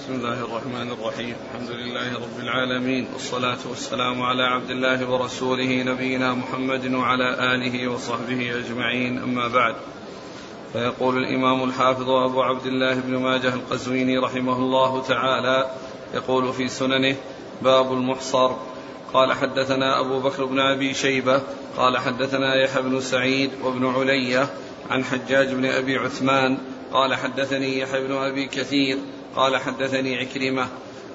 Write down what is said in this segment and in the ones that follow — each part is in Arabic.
بسم الله الرحمن الرحيم. الحمد لله رب العالمين. والصلاة والسلام على عبد الله ورسوله نبينا محمد وعلى آله وصحبه أجمعين. أما بعد فيقول الإمام الحافظ أبو عبد الله بن ماجه القزويني رحمه الله تعالى يقول في سننه باب المحصر. قال حدثنا أبو بكر بن أبي شيبة قال حدثنا يحيى بن سعيد وابن علية عن حجاج بن أبي عثمان قال حدثني يحيى بن أبي كثير قال حدثني عكرمة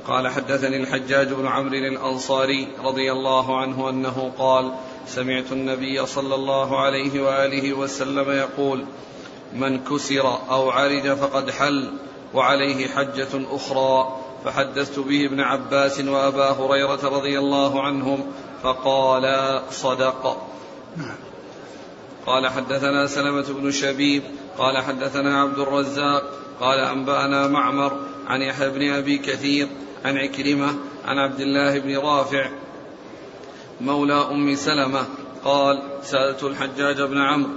قال حدثني الحجاج بن عمرو الأنصاري رضي الله عنه أنه قال سمعت النبي صلى الله عليه وآله وسلم يقول من كسر أو عرج فقد حل وعليه حجة أخرى فحدثت به ابن عباس وأبا هريرة رضي الله عنهم فقالا صدق قال حدثنا سلمة بن شبيب قال حدثنا عبد الرزاق قال أنبأنا معمر عن يحيى بن أبي كثير عن عكرمة عن عبد الله بن رافع مولى أم سلمة قال سألت الحجاج بن عمرو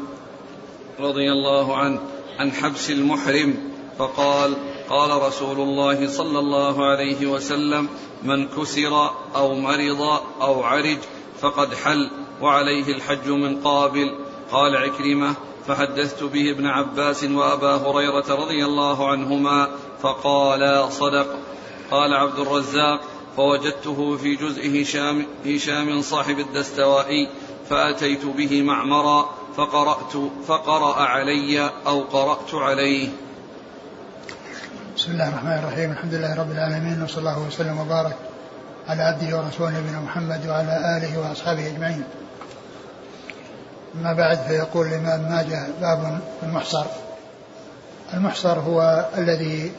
رضي الله عنه عن حبس المحرم فقال قال رسول الله صلى الله عليه وسلم من كسر أو مرض أو عرج فقد حل وعليه الحج من قابل قال عكرمة فحدثت به ابن عباس وأبا هريرة رضي الله عنهما فقالا صدق. قال عبد الرزاق فوجدته في جزء هشام, هشام صاحب الدستوائي فأتيت به معمرا فقرأت فقرأ علي أو قرأت عليه. بسم الله الرحمن الرحيم. الحمد لله رب العالمين وصلى الله وسلم وبارك على عبده ورسوله نبينا محمد وعلى آله وأصحابه أجمعين. أما بعد فيقول الإمام ماجه باب المحصر. المحصر هو الذي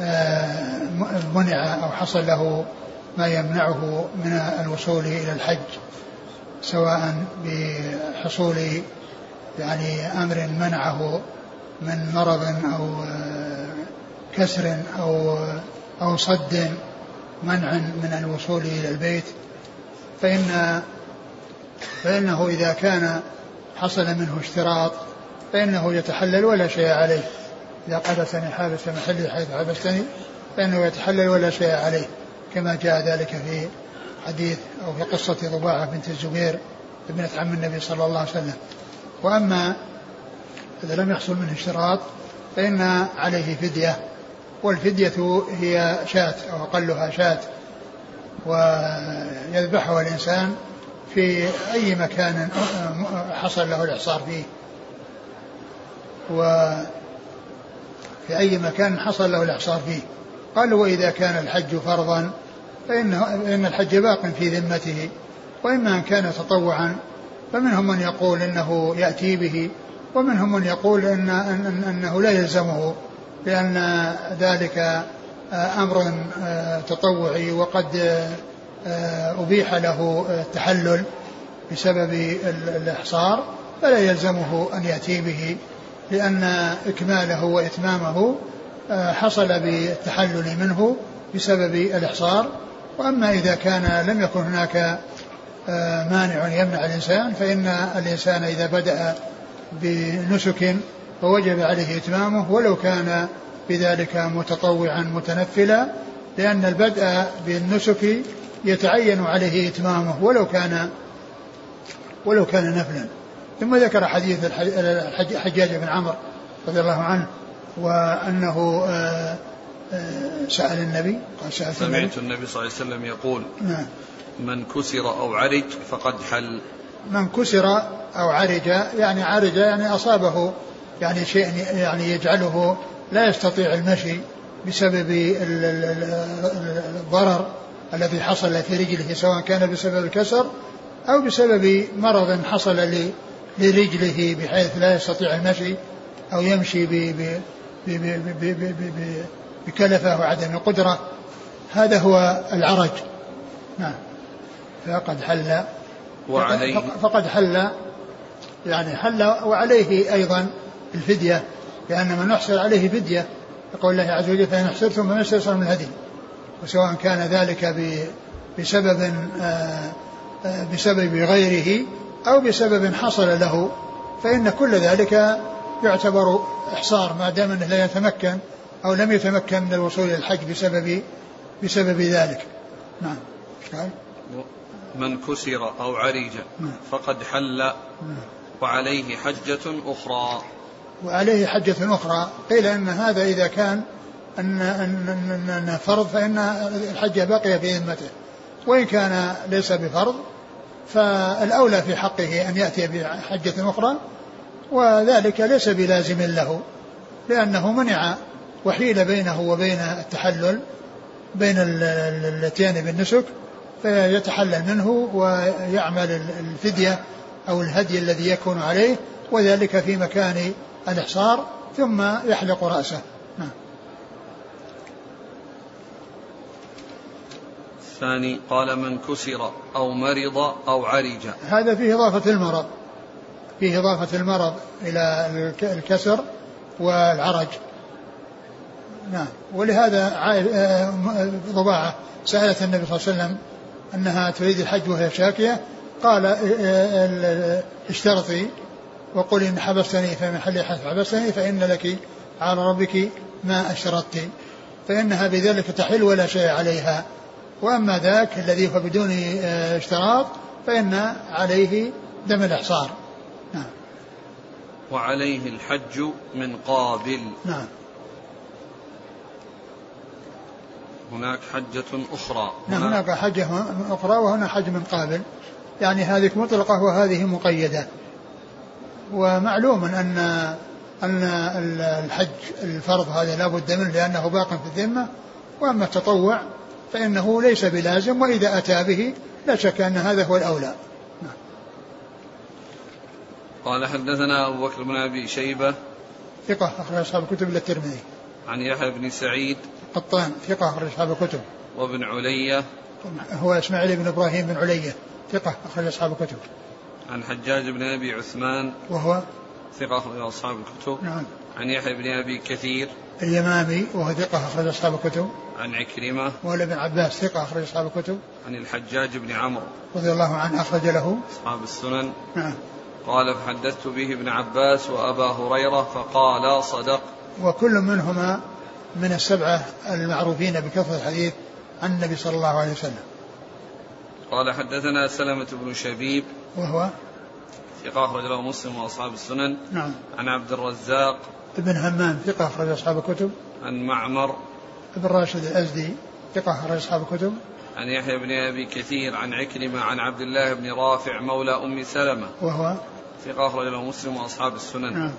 آه، منع أو حصل له ما يمنعه من الوصول إلى الحج سواء بحصول يعني أمر منعه من مرض أو آه، كسر أو أو صد منع من الوصول إلى البيت. فإن فإنه إذا كان حصل منه اشتراط فإنه يتحلل ولا شيء عليه. إذا حبسني حابس محلي حيث حبستني فإنه يتحلل ولا شيء عليه كما جاء ذلك في حديث أو في قصة ضباعة بنت الزبير ابنة عم النبي صلى الله عليه وسلم. وأما إذا لم يحصل منه اشتراط فإن عليه فدية والفدية هي شاة أو أقلها شاة ويذبحها الإنسان في أي مكان حصل له الإعصار فيه. وفي أي مكان حصل له الإعصار فيه. قالوا وإذا كان الحج فرضا فإنه فإن الحج باق في ذمته. وإما أن كان تطوعا فمنهم من يقول إنه يأتي به ومنهم من يقول إن, إن أنه لا يلزمه لأن ذلك أمر تطوعي وقد أبيح له التحلل بسبب الإحصار فلا يلزمه أن يأتي به لأن إكماله وإتمامه آه، حصل بالتحلل منه بسبب الإحصار. وأما إذا كان لم يكن هناك آه، مانع يمنع الإنسان فإن الإنسان إذا بدأ بنسك فوجب عليه إتمامه ولو كان بذلك متطوعا متنفلا لأن البدء بالنسك يتعين عليه إتمامه ولو كان ولو كان نفلا. ثم ذكر حديث الحجاج بن عمرو رضي الله عنه وأنه آه، آه، سأل النبي قال سألت سمعت النبي صلى الله عليه وسلم يقول نعم. من كسر أو عرج فقد حل. من كسر أو عرج يعني عرج يعني أصابه يعني شيء يعني يجعله لا يستطيع المشي بسبب الضرر. الذي حصل في رجله سواء كان بسبب الكسر أو بسبب مرض حصل لرجله بحيث لا يستطيع المشي أو يمشي بكلفة وعدم قدرة. هذا هو العرج. نعم. فقد حل. وعليه فقد حل. يعني حل وعليه أيضا الفدية لأن من يحصل عليه فدية يقول الله عز وجل فإن أحسرتم فمن استيسر من الهدي. وسواء كان ذلك بسبب آه، آه، بسبب غيره أو بسبب حصل له فإن كل ذلك يعتبر إحصار ما دام أنه لا يتمكن أو لم يتمكن من الوصول إلى الحج بسبب بسبب ذلك. نعم. من كسر أو عرج نعم. فقد حل نعم. وعليه حجة أخرى. وعليه حجة أخرى. قيل أن هذا إذا كان أن أن أن, أن فرض فإن الحجة بقي في ذمته وإن كان ليس بفرض فالأولى في حقه أن يأتي بحجة أخرى وذلك ليس بلازم له لأنه منع وحيل بينه وبين التحلل بين الاتيان بالنسك فيتحلل منه ويعمل الفدية أو الهدي الذي يكون عليه وذلك في مكان الإحصار ثم يحلق رأسه. الثاني قال من كسر أو مرض أو عرج. هذا فيه إضافة المرض. فيه إضافة المرض إلى الكسر والعرج. نعم. ولهذا ضباعة. سألت النبي صلى الله عليه وسلم أنها تريد الحج وهي شاكية. قال اشترطي وقل إن حبستني فمن حل حبستني فإن لك على ربك ما أشرطت. فإنها بذلك تحل ولا شيء عليها. وأما ذاك الذي هو بدون آه، اشتراط فإن عليه دم الإحصار. نعم. وعليه الحج من قابل. نعم. هناك حجة أخرى. نعم هناك حجة أخرى وهنا حج من قابل. يعني هذه مطلقة وهذه مقيدة. ومعلوم أن أن الحج الفرض هذا لا بد منه لأنه باق في الذمة. وأما التطوع فإنه ليس بلازم وإذا أتى به لا شك أن هذا هو الأولى. نعم. قال حدثنا أبو بكر بن أبي شيبة ثقة أخرج أصحاب الكتب إلا الترمذي. عن يحيى بن سعيد قطان ثقة أخرج أصحاب الكتب. وابن علية هو إسماعيل بن إبراهيم بن علية ثقة أخرج أصحاب الكتب. عن حجاج بن أبي عثمان وهو؟ ثقة أخرج أصحاب الكتب. نعم. عن يحيى بن أبي كثير اليمامي وهو ثقة أخرج أصحاب الكتب. عن عكرمة ولا ابن عباس ثقة أخرج أصحاب الكتب. عن الحجاج بن عمرو. رضي الله عنه أخرج له. أصحاب السنن. نعم. قال فحدثت به ابن عباس وأبا هريرة فقال صدق. وكل منهما من السبعة المعروفين بكثرة الحديث عن النبي صلى الله عليه وسلم. قال حدثنا سلمة بن شبيب. وهو؟ ثقة أخرج له مسلم وأصحاب السنن. نعم. عن عبد الرزاق. ابن همام ثقة أخرج أصحاب الكتب. عن معمر. ابن راشد الأزدي ثقة أخرج أصحاب الكتب. عن يحيى بن أبي كثير عن عكرمة عن عبد الله بن رافع مولى أم سلمة. وهو؟ ثقة أخرج له مسلم وأصحاب السنن. نعم.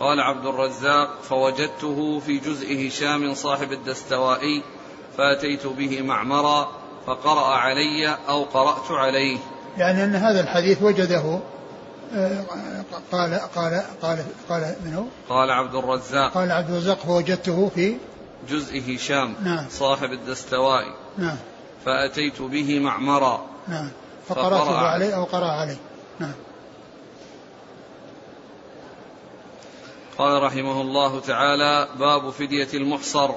قال عبد الرزاق فوجدته في جزء هشام صاحب الدستوائي فأتيت به معمرا فقرأ علي أو قرأت عليه. يعني أن هذا الحديث وجده قال قال قال قال منه قال عبد الرزاق. قال عبد الرزاق فوجدته في جزء هشام نعم. صاحب الدستوائي. نعم. فأتيت به معمرا. نعم. فقرأته عليه أو قرأ عليه. نعم. قال رحمه الله تعالى باب فدية المحصر.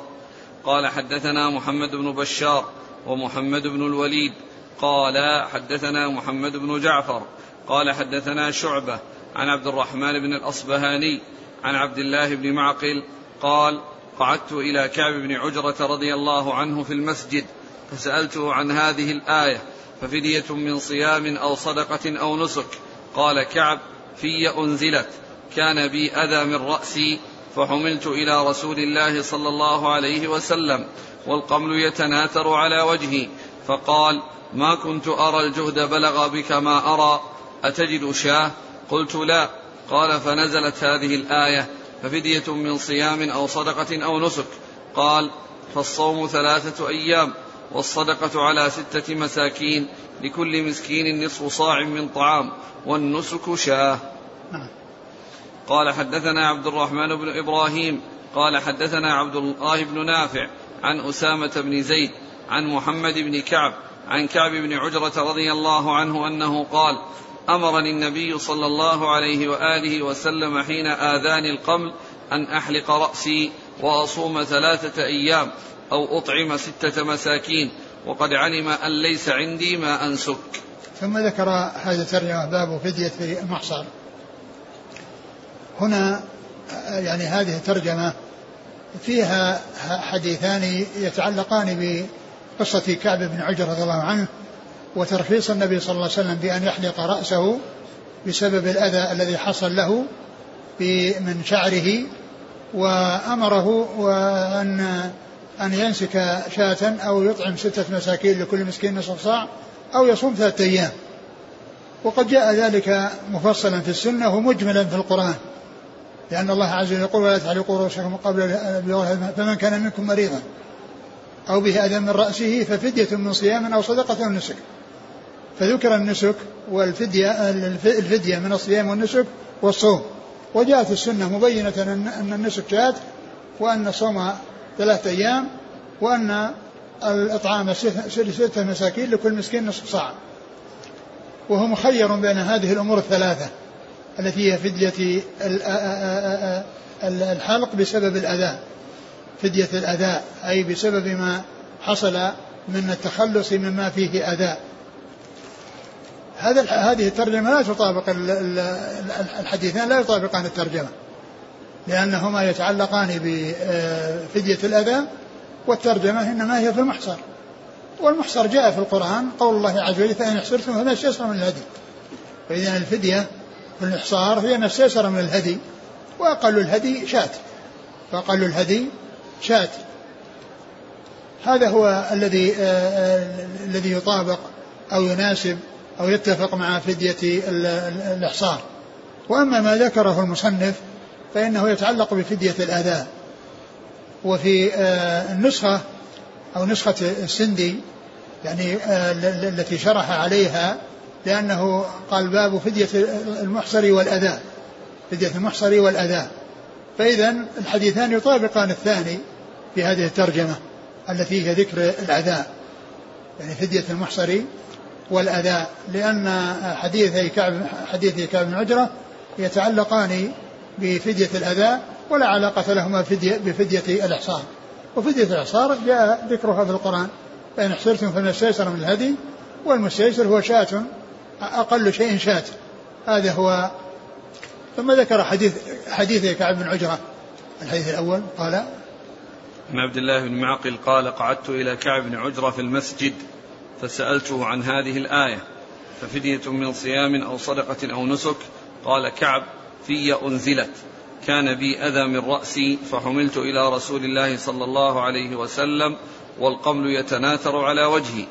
قال حدثنا محمد بن بشار ومحمد بن الوليد. قال حدثنا محمد بن جعفر قال حدثنا شعبة عن عبد الرحمن بن الأصبهاني عن عبد الله بن معقل قال قعدت إلى كعب بن عجرة رضي الله عنه في المسجد فسألته عن هذه الآية ففدية من صيام أو صدقة أو نسك. قال كعب في أنزلت كان بي أذى من رأسي فحملت إلى رسول الله صلى الله عليه وسلم والقمل يتناثر على وجهي فقال ما كنت أرى الجهد بلغ بك ما أرى. أتجد شاه؟ قلت لا. قال فنزلت هذه الآية ففدية من صيام أو صدقة أو نسك. قال فالصوم ثلاثة أيام والصدقة على ستة مساكين لكل مسكين نصف صاع من طعام والنسك شاه. نعم. قال حدثنا عبد الرحمن بن إبراهيم قال حدثنا عبد الله بن نافع عن أسامة بن زيد عن محمد بن كعب عن كعب بن عجرة رضي الله عنه أنه قال أمرني النبي صلى الله عليه وآله وسلم حين آذاني القمل أن أحلق رأسي وأصوم ثلاثة أيام أو أطعم ستة مساكين وقد علم أن ليس عندي ما أنسك. ثم ذكر هذا الترجمة باب فدية في المحصر هنا يعني هذه الترجمة فيها حديثان يتعلقان بقصة كعب بن عجر رضي الله عنه وترخيص النبي صلى الله عليه وسلم بأن يحلق رأسه بسبب الأذى الذي حصل له من شعره وأمره وأن أن ينسك شاة أو يطعم ستة مساكين لكل مسكين نصف صاع أو يصوم ثلاثة أيام. وقد جاء ذلك مفصلا في السنة ومجملا في القرآن لأن الله عز وجل يقول ولا تعلقوا رؤوسكم قبل فمن كان منكم مريضا أو به أذى من رأسه ففدية من صيام أو صدقة أو نسك. فذكر النسك والفدية الفدية من الصيام والنسك والصوم. وجاءت السنة مبينة أن النسك شاة وأن الصوم ثلاثة أيام وأن الإطعام ستة مساكين لكل مسكين نصف صاع وهو مخير بين هذه الأمور الثلاثة التي هي فدية الحلق بسبب الأذى. فدية الأذى أي بسبب ما حصل من التخلص مما فيه أذى. هذا هذه الترجمة لا تطابق الحديثان لا يطابقان الترجمة. لأنهما يتعلقان بفدية الأذى والترجمة إنما هي في المحصر. والمحصر جاء في القرآن قول الله عز وجل فإن أحصرتم فما استيسر من الهدي. فإذا الفدية في الإحصار هي ما استيسر من الهدي وأقل الهدي شاة فأقل الهدي شاة هذا هو الذي الذي يطابق أو يناسب أو يتفق مع فدية الإحصار. وأما ما ذكره المصنف فإنه يتعلق بفدية الأذى وفي آه، النسخة أو نسخة السندي يعني آه، التي شرح عليها لأنه قال باب فدية المحصر والأذى فدية المحصر والأذى فإذا الحديثان يطابقان الثاني في هذه الترجمة التي هي ذكر الأذى يعني فدية المحصر والأذى لأن حديثي كعب حديثي كعب بن عجرة يتعلقان بفدية الأذى ولا علاقة لهما فدية بفدية الإحصار. وفدية الإحصار جاء ذكرها في القرآن فإن احصرتم فما استيسر من الهدي والمستيسر هو شاة أقل شيء شاة. هذا هو. ثم ذكر حديث حديث كعب بن عجرة. الحديث الأول قال عن عبد الله بن معقل قال قعدت إلى كعب بن عجرة في المسجد فسألته عن هذه الآية ففدية من صيام أو صدقة أو نسك؟ قال كعب في أنزلت. كان بي أذى من رأسي فحملت إلى رسول الله صلى الله عليه وسلم والقمل يتناثر على وجهي.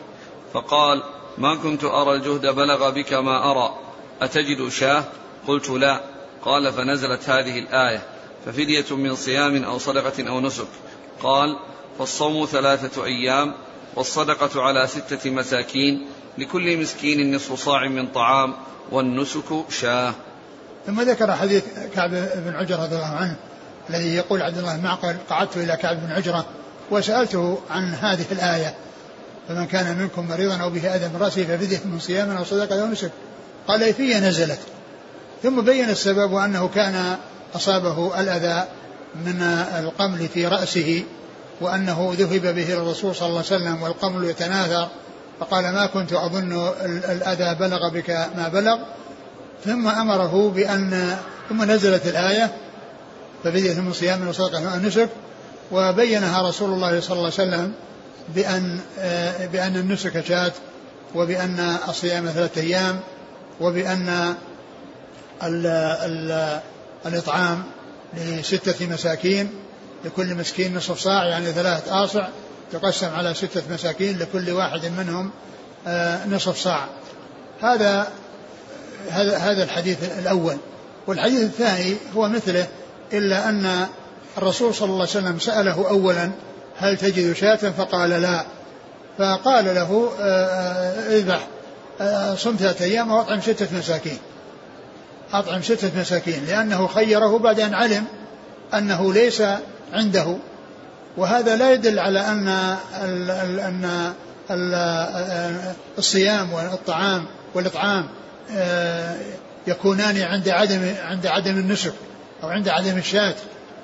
فقال ما كنت أرى الجهد بلغ بك ما أرى أتجد شاه؟ قلت لا. قال فنزلت هذه الآية ففدية من صيام أو صدقة أو نسك. قال فالصوم ثلاثة أيام والصدقة على ستة مساكين لكل مسكين نصف صاع من طعام والنسك شاة. ثم ذكر حديث كعب بن عجرة رضي الله عنه الذي يقول عبد الله معقل قعدت إلى كعب بن عجرة وسألته عن هذه الآية فمن كان منكم مريضا أو به أذى من رأسه ففدية من صيام أو صدقة أو نسك. قال في نزلت. ثم بين السبب وأنه كان أصابه الأذى من القمل في رأسه وأنه ذهب به الرسول صلى الله عليه وسلم والقمل يتناثر فقال ما كنت أظن الأذى بلغ بك ما بلغ. ثم أمره بأن ثم نزلت الآية فبديت من صيام وصدقة النسك وبينها رسول الله صلى الله عليه وسلم بأن بأن النسك شاة وبأن الصيام ثلاثة أيام وبأن ال ال الإطعام لستة مساكين. لكل مسكين نصف صاع يعني ثلاثة آصع تقسم على ستة مساكين لكل واحد منهم آه، نصف صاع. هذا هذا هذا الحديث الأول. والحديث الثاني هو مثله إلا أن الرسول صلى الله عليه وسلم سأله أولا هل تجد شاة؟ فقال لا. فقال له آه، آه، اذبح. صم ثلاثة أيام وأطعم ستة مساكين. أطعم ستة مساكين لأنه خيره بعد أن علم أنه ليس عنده. وهذا لا يدل على أن أن الصيام والطعام والإطعام آه، يكونان عند عدم عند عدم النسك أو عند عدم الشاة.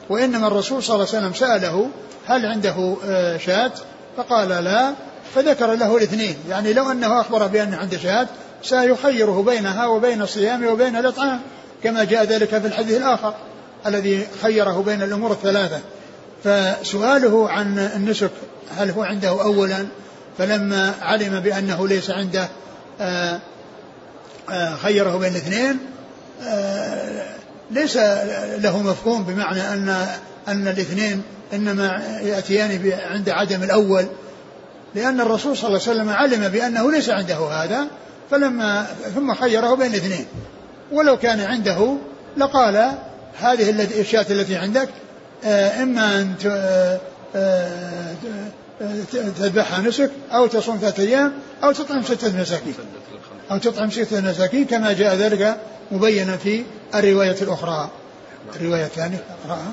وإنما الرسول صلى الله عليه وسلم سأله هل عنده آه، شاة؟ فقال لا فذكر له الاثنين. يعني لو أنه أخبره بأن عنده شاة سيخيره بينها وبين الصيام وبين الإطعام كما جاء ذلك في الحديث الآخر. الذي خيره بين الأمور الثلاثة. فسؤاله عن النسك هل هو عنده أولا؟ فلما علم بأنه ليس عنده آه، آه، خيره بين الاثنين آه، ليس له مفهوم بمعنى أن أن الاثنين إنما يأتيان عند عدم الأول. لأن الرسول صلى الله عليه وسلم علم بأنه ليس عنده هذا فلما ثم خيره بين اثنين ولو كان عنده لقال هذه الأشياء التي عندك آه، إما أن آه، آه، تذبحها نسك أو تصوم ثلاثة أيام أو تطعم ستة مساكين. أو تطعم ستة مساكين كما جاء ذلك مبينا في الرواية الأخرى. الرواية الثانية اقراها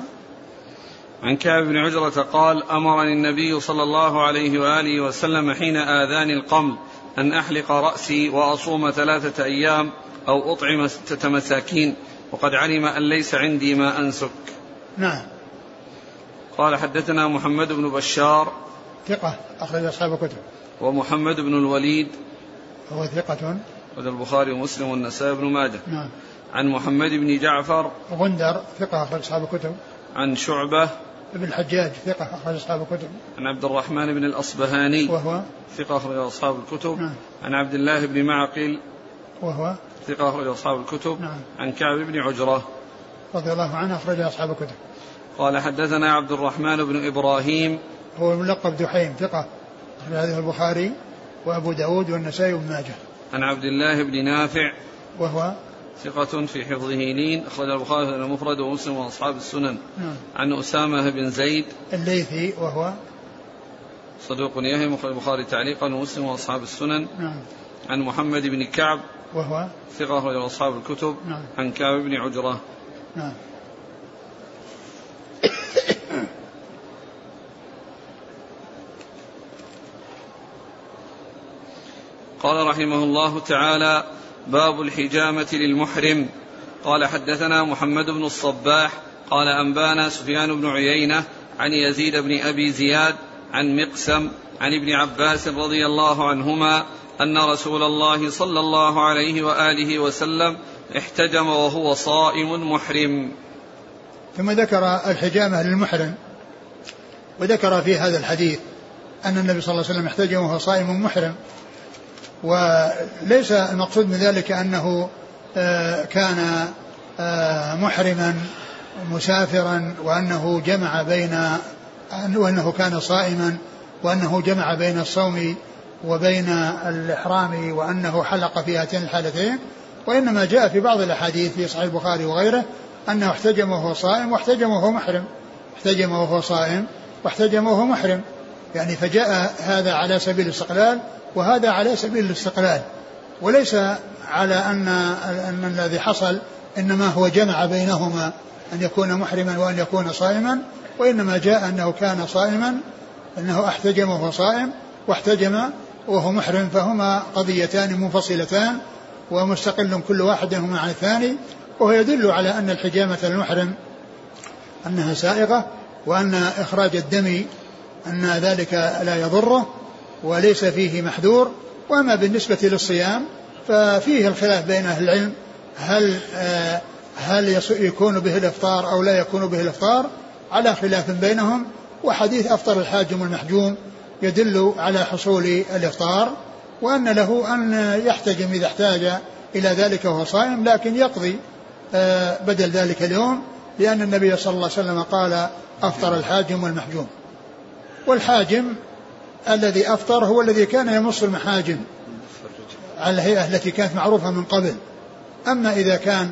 عن كعب بن عجرة قال أمرني النبي صلى الله عليه وآله وسلم حين آذاني القمل أن أحلق رأسي وأصوم ثلاثة أيام أو أطعم ستة مساكين. وقد علم أن ليس عندي ما أنسك. نعم. قال حدثنا محمد بن بشار. ثقة أخرج أصحاب الكتب. ومحمد بن الوليد. هو ثقة. أخرج البخاري ومسلم والنسائي بن ماجه. نعم. عن محمد بن جعفر. غندر ثقة أخرج أصحاب الكتب. عن شعبة. ابن الحجاج ثقة أخرج أصحاب الكتب. عن عبد الرحمن بن الأصبهاني. وهو. ثقة أخرج أصحاب الكتب. نعم. عن عبد الله بن معقل. وهو ثقة أخرج أصحاب الكتب نعم. عن كعب بن عجرة. رضي الله عنه أخرج أصحاب الكتب. قال حدثنا عبد الرحمن بن إبراهيم. هو الملقب دحيم ثقة هذه البخاري وأبو داود والنسائي وابن ماجه. عن عبد الله بن نافع. وهو ثقة في حفظه لين أخرج البخاري المفرد ومسلم وأصحاب السنن. نعم. عن أسامة بن زيد. الليثي وهو صدوق يهم أخرج البخاري تعليقا ومسلم وأصحاب السنن. نعم. عن محمد بن كعب. وهو ثقة أخرج أصحاب الكتب نعم. عن كعب بن عجرة. نعم. قال رحمه الله تعالى باب الحجامة للمحرم. قال حدثنا محمد بن الصباح. قال أنبانا سفيان بن عيينة عن يزيد بن أبي زياد عن مقسم عن ابن عباس رضي الله عنهما أن رسول الله صلى الله عليه وآله وسلم احتجم وهو صائم محرم. ثم ذكر الحجامة للمحرم وذكر في هذا الحديث أن النبي صلى الله عليه وسلم احتجم وهو صائم محرم وليس المقصود من ذلك أنه آه، كان آه، محرما مسافرا وأنه جمع بين وأنه كان صائما وأنه جمع بين الصوم وبين الإحرام وأنه حلق في هاتين الحالتين وإنما جاء في بعض الأحاديث في صحيح البخاري وغيره أنه احتجم وهو صائم واحتجم وهو محرم احتجم وهو صائم واحتجم وهو محرم. يعني فجاء هذا على سبيل الاستقلال وهذا على سبيل الاستقلال. وليس على أن, أن الذي حصل إنما هو جمع بينهما أن يكون محرما وأن يكون صائما وإنما جاء أنه كان صائما أنه احتجم وهو صائم واحتجم وهو محرم فهما قضيتان منفصلتان ومستقل كل واحد منهما عن الثاني وهو يدل على أن الحجامة المحرم أنها سائغة وأن إخراج الدم أن ذلك لا يضره وليس فيه محذور وأما بالنسبة للصيام ففيه الخلاف بين أهل العلم هل آه هل يكون به الإفطار أو لا يكون به الإفطار على خلاف بينهم وحديث أفطر الحاجم المحجوم يدل على حصول الإفطار وأن له أن يحتجم إذا احتاج إلى ذلك وهو صائم لكن يقضي آه، بدل ذلك اليوم لأن النبي صلى الله عليه وسلم قال أفطر الحاجم والمحجوم والحاجم الذي أفطر هو الذي كان يمص المحاجم على الهيئة التي كانت معروفة من قبل أما إذا كان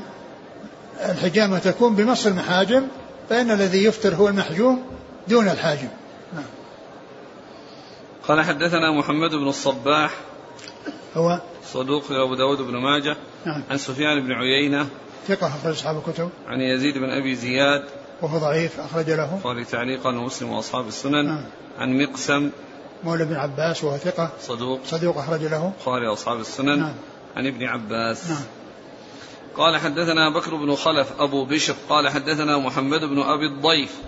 الحجامة تكون بمص المحاجم فإن الذي يفطر هو المحجوم دون الحاجم. قال حدثنا محمد بن الصباح. هو صدوق أبو داود بن ماجة. نعم. عن سفيان بن عيينة. ثقة أخرج أصحاب الكتب. عن يزيد بن أبي زياد. وهو ضعيف أخرج له. قال تعليقا ومسلم وأصحاب السنن. نعم. عن مقسم. مولى بن عباس وهو ثقة. صدوق. صدوق أخرج له. البخاري وأصحاب السنن. نعم. عن ابن عباس. نعم. قال حدثنا بكر بن خلف أبو بشر. قال حدثنا محمد بن أبي الضيف.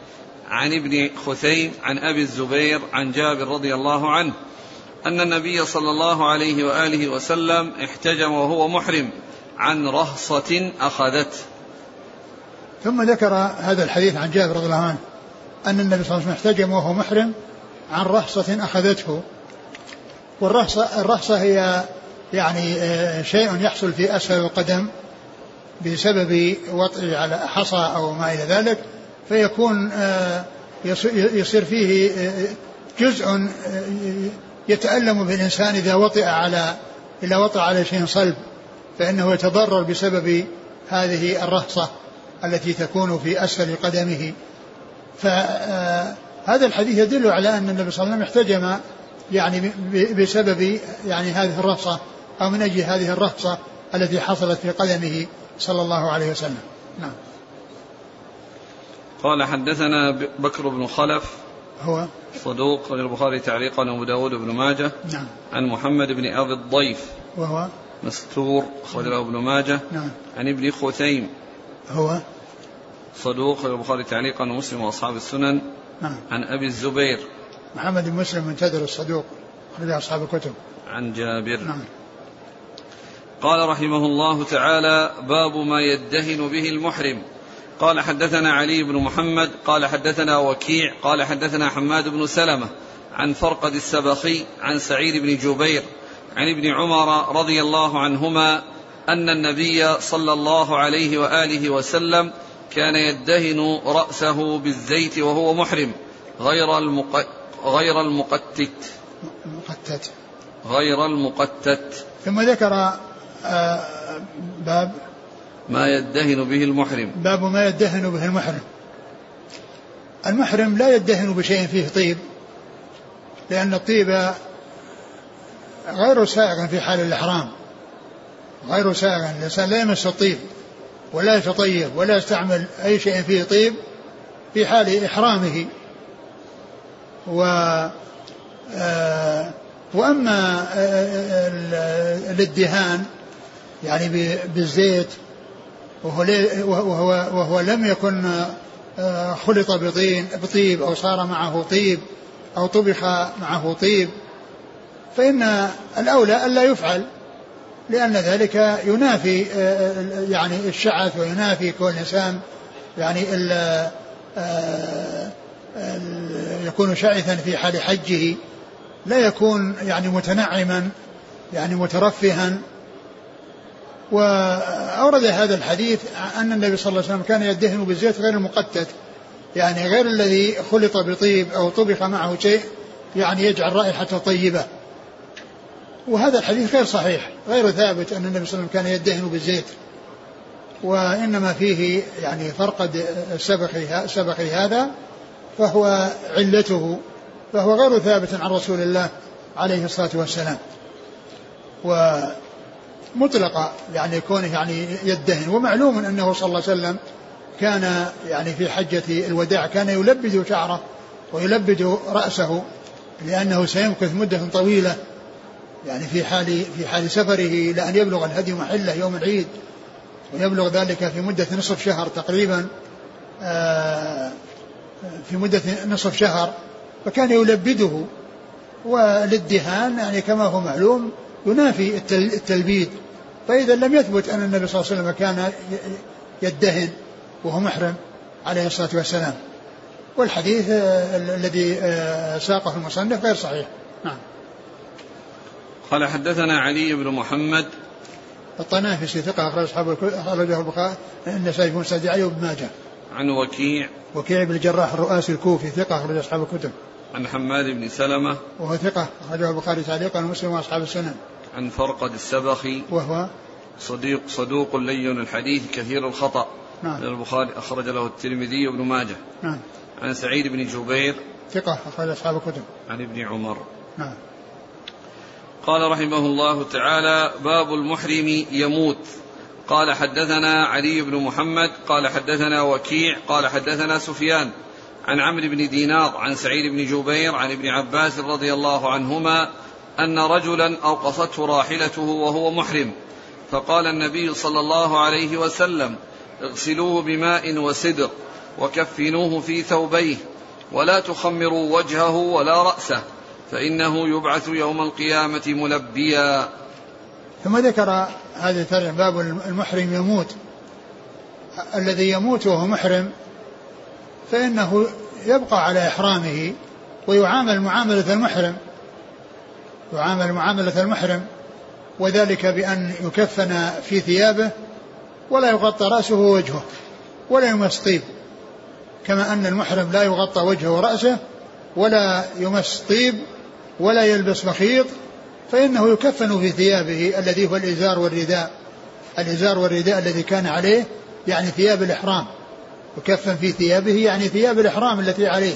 عن ابن خثيم عن أبي الزبير عن جابر رضي الله عنه أن النبي صلى الله عليه وآله وسلم احتجم وهو محرم عن رهصة أخذته ثم ذكر هذا الحديث عن جابر رضي الله عنه أن النبي صلى الله عليه وسلم احتجم وهو محرم عن رخصة أخذته. والرخصة الرخصة هي يعني آه، شيء يحصل في أسفل القدم بسبب وطئ على حصى أو ما إلى ذلك. فيكون آه، يصير فيه آه، جزء يتألم بالإنسان إذا وطئ على إذا وطئ على شيء صلب فإنه يتضرر بسبب هذه الرهصة التي تكون في أسفل قدمه. فهذا الحديث يدل على أن النبي صلى الله عليه وسلم احتجم يعني بسبب يعني هذه الرهصة أو من أجل هذه الرهصة التي حصلت في قدمه صلى الله عليه وسلم. نعم. قال حدثنا بكر بن خلف. هو صدوق البخاري تعليقا وأبو داود بن ماجه. نعم. عن محمد بن أبي الضيف. وهو مستور أخرج له ابن ماجه. نعم. عن ابن خثيم. هو صدوق البخاري تعليقا ومسلم وأصحاب السنن. نعم. عن أبي الزبير. محمد بن مسلم منتظر الصدوق أخرج أصحاب الكتب. عن جابر. نعم. قال رحمه الله تعالى باب ما يدهن به المحرم. قال حدثنا علي بن محمد قال حدثنا وكيع قال حدثنا حماد بن سلمة عن فرقد السبخي عن سعيد بن جبير عن ابن عمر رضي الله عنهما أن النبي صلى الله عليه وآله وسلم كان يدهن رأسه بالزيت وهو محرم غير المق... غير المقتت. المقتت. غير المقتت. ثم ذكر آه، باب ما يدهن به المحرم. باب ما يدهن به المحرم. المحرم لا يدهن بشيء فيه طيب لأن الطيب غير سائغ في حال الإحرام. غير سائغ الإنسان لا يمس الطيب ولا يتطيب ولا يستعمل أي شيء فيه طيب في حال إحرامه. و آه وأما آه الادهان يعني بالزيت وهو, وهو, وهو لم يكن آه خلط بطين بطيب أو صار معه طيب أو طبخ معه طيب. فإن الأولى ألا يفعل لأن ذلك ينافي آه، آه، يعني الشعث وينافي كون الإنسان يعني آه، يكون شعثا في حال حجه لا يكون يعني متنعما يعني مترفها. وأورد هذا الحديث أن النبي صلى الله عليه وسلم كان يدهن بالزيت غير المقتت يعني غير الذي خلط بطيب أو طبخ معه شيء يعني يجعل رائحته طيبة. وهذا الحديث غير صحيح غير ثابت أن النبي صلى الله عليه وسلم كان يدهن بالزيت. وإنما فيه يعني فرقد السبخي سبخي هذا فهو علته فهو غير ثابت عن رسول الله عليه الصلاة والسلام. ومطلق يعني كونه يعني يدهن. ومعلوم أنه صلى الله عليه وسلم كان يعني في حجة الوداع كان يلبد شعره ويلبد رأسه لأنه سيمكث مدة طويلة يعني في حال في حال سفره إلى أن يبلغ الهدي محله يوم العيد ويبلغ ذلك في مدة نصف شهر تقريبا آه، في مدة نصف شهر. فكان يلبده والادهان يعني كما هو معلوم ينافي التلبيد. فإذا لم يثبت أن النبي صلى الله عليه وسلم كان يدهن وهو محرم عليه الصلاة والسلام. والحديث آه، الذي آه، ساقه المصنف غير صحيح. نعم. قال حدثنا علي بن محمد. الطنافسي ثقة أخرج أصحاب أخرجه البخاري النسائي في مسجد علي وابن ماجه. عن وكيع. وكيع بن الجراح الرؤاسي الكوفي ثقة أخرج أصحاب الكتب. عن حماد بن سلمة وهو ثقة أخرجه البخاري تعليقا ومسلم وأصحاب السنن. عن فرقد السبخي وهو صديق صدوق لين الحديث كثير الخطأ. نعم. البخاري أخرج له الترمذي وابن ماجه. نعم. عن سعيد بن جبير. ثقة أخرج أصحاب الكتب. عن ابن عمر. نعم. قال رحمه الله تعالى باب المحرم يموت. قال حدثنا علي بن محمد قال حدثنا وكيع قال حدثنا سفيان. عن عمرو بن دينار عن سعيد بن جبير عن ابن عباس رضي الله عنهما أن رجلا أوقفته راحلته وهو محرم فقال النبي صلى الله عليه وسلم اغسلوه بماء وسدر وكفنوه في ثوبيه ولا تخمروا وجهه ولا رأسه فإنه يبعث يوم القيامة ملبيا. ثم ذكر هذه الترجمة باب المحرم يموت الذي يموت وهو محرم فإنه يبقى على إحرامه ويعامل معاملة المحرم يعامل معاملة المحرم وذلك بأن يكفن في ثيابه ولا يغطى رأسه ووجهه ولا يمس طيب كما أن المحرم لا يغطى وجهه ورأسه ولا يمس طيب ولا يلبس مخيط فإنه يكفن في ثيابه الذي هو الإزار والرداء الإزار والرداء الذي كان عليه يعني ثياب الإحرام. يكفن في ثيابه يعني ثياب الإحرام التي عليه.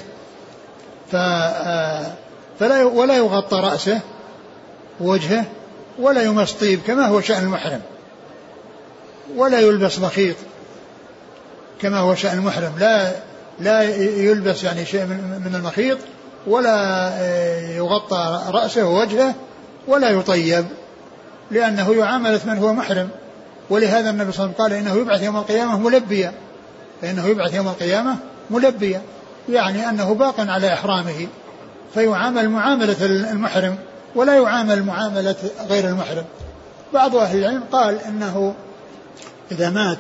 ف آه، فلا ولا يغطى رأسه ووجهه ولا يمس طيب كما هو شأن المحرم. ولا يلبس مخيط كما هو شأن المحرم. لا لا يلبس يعني شيء من المخيط ولا آه، يغطى رأسه ووجهه ولا يطيب لأنه يعاملة من هو محرم. ولهذا النبي صلى الله عليه وسلم قال إنه يبعث يوم القيامة ملبيا. فإنه يبعث يوم القيامة ملبيا يعني أنه باق على إحرامه فيعامل معاملة المحرم ولا يعامل معاملة غير المحرم. بعض أهل العلم قال إنه إذا مات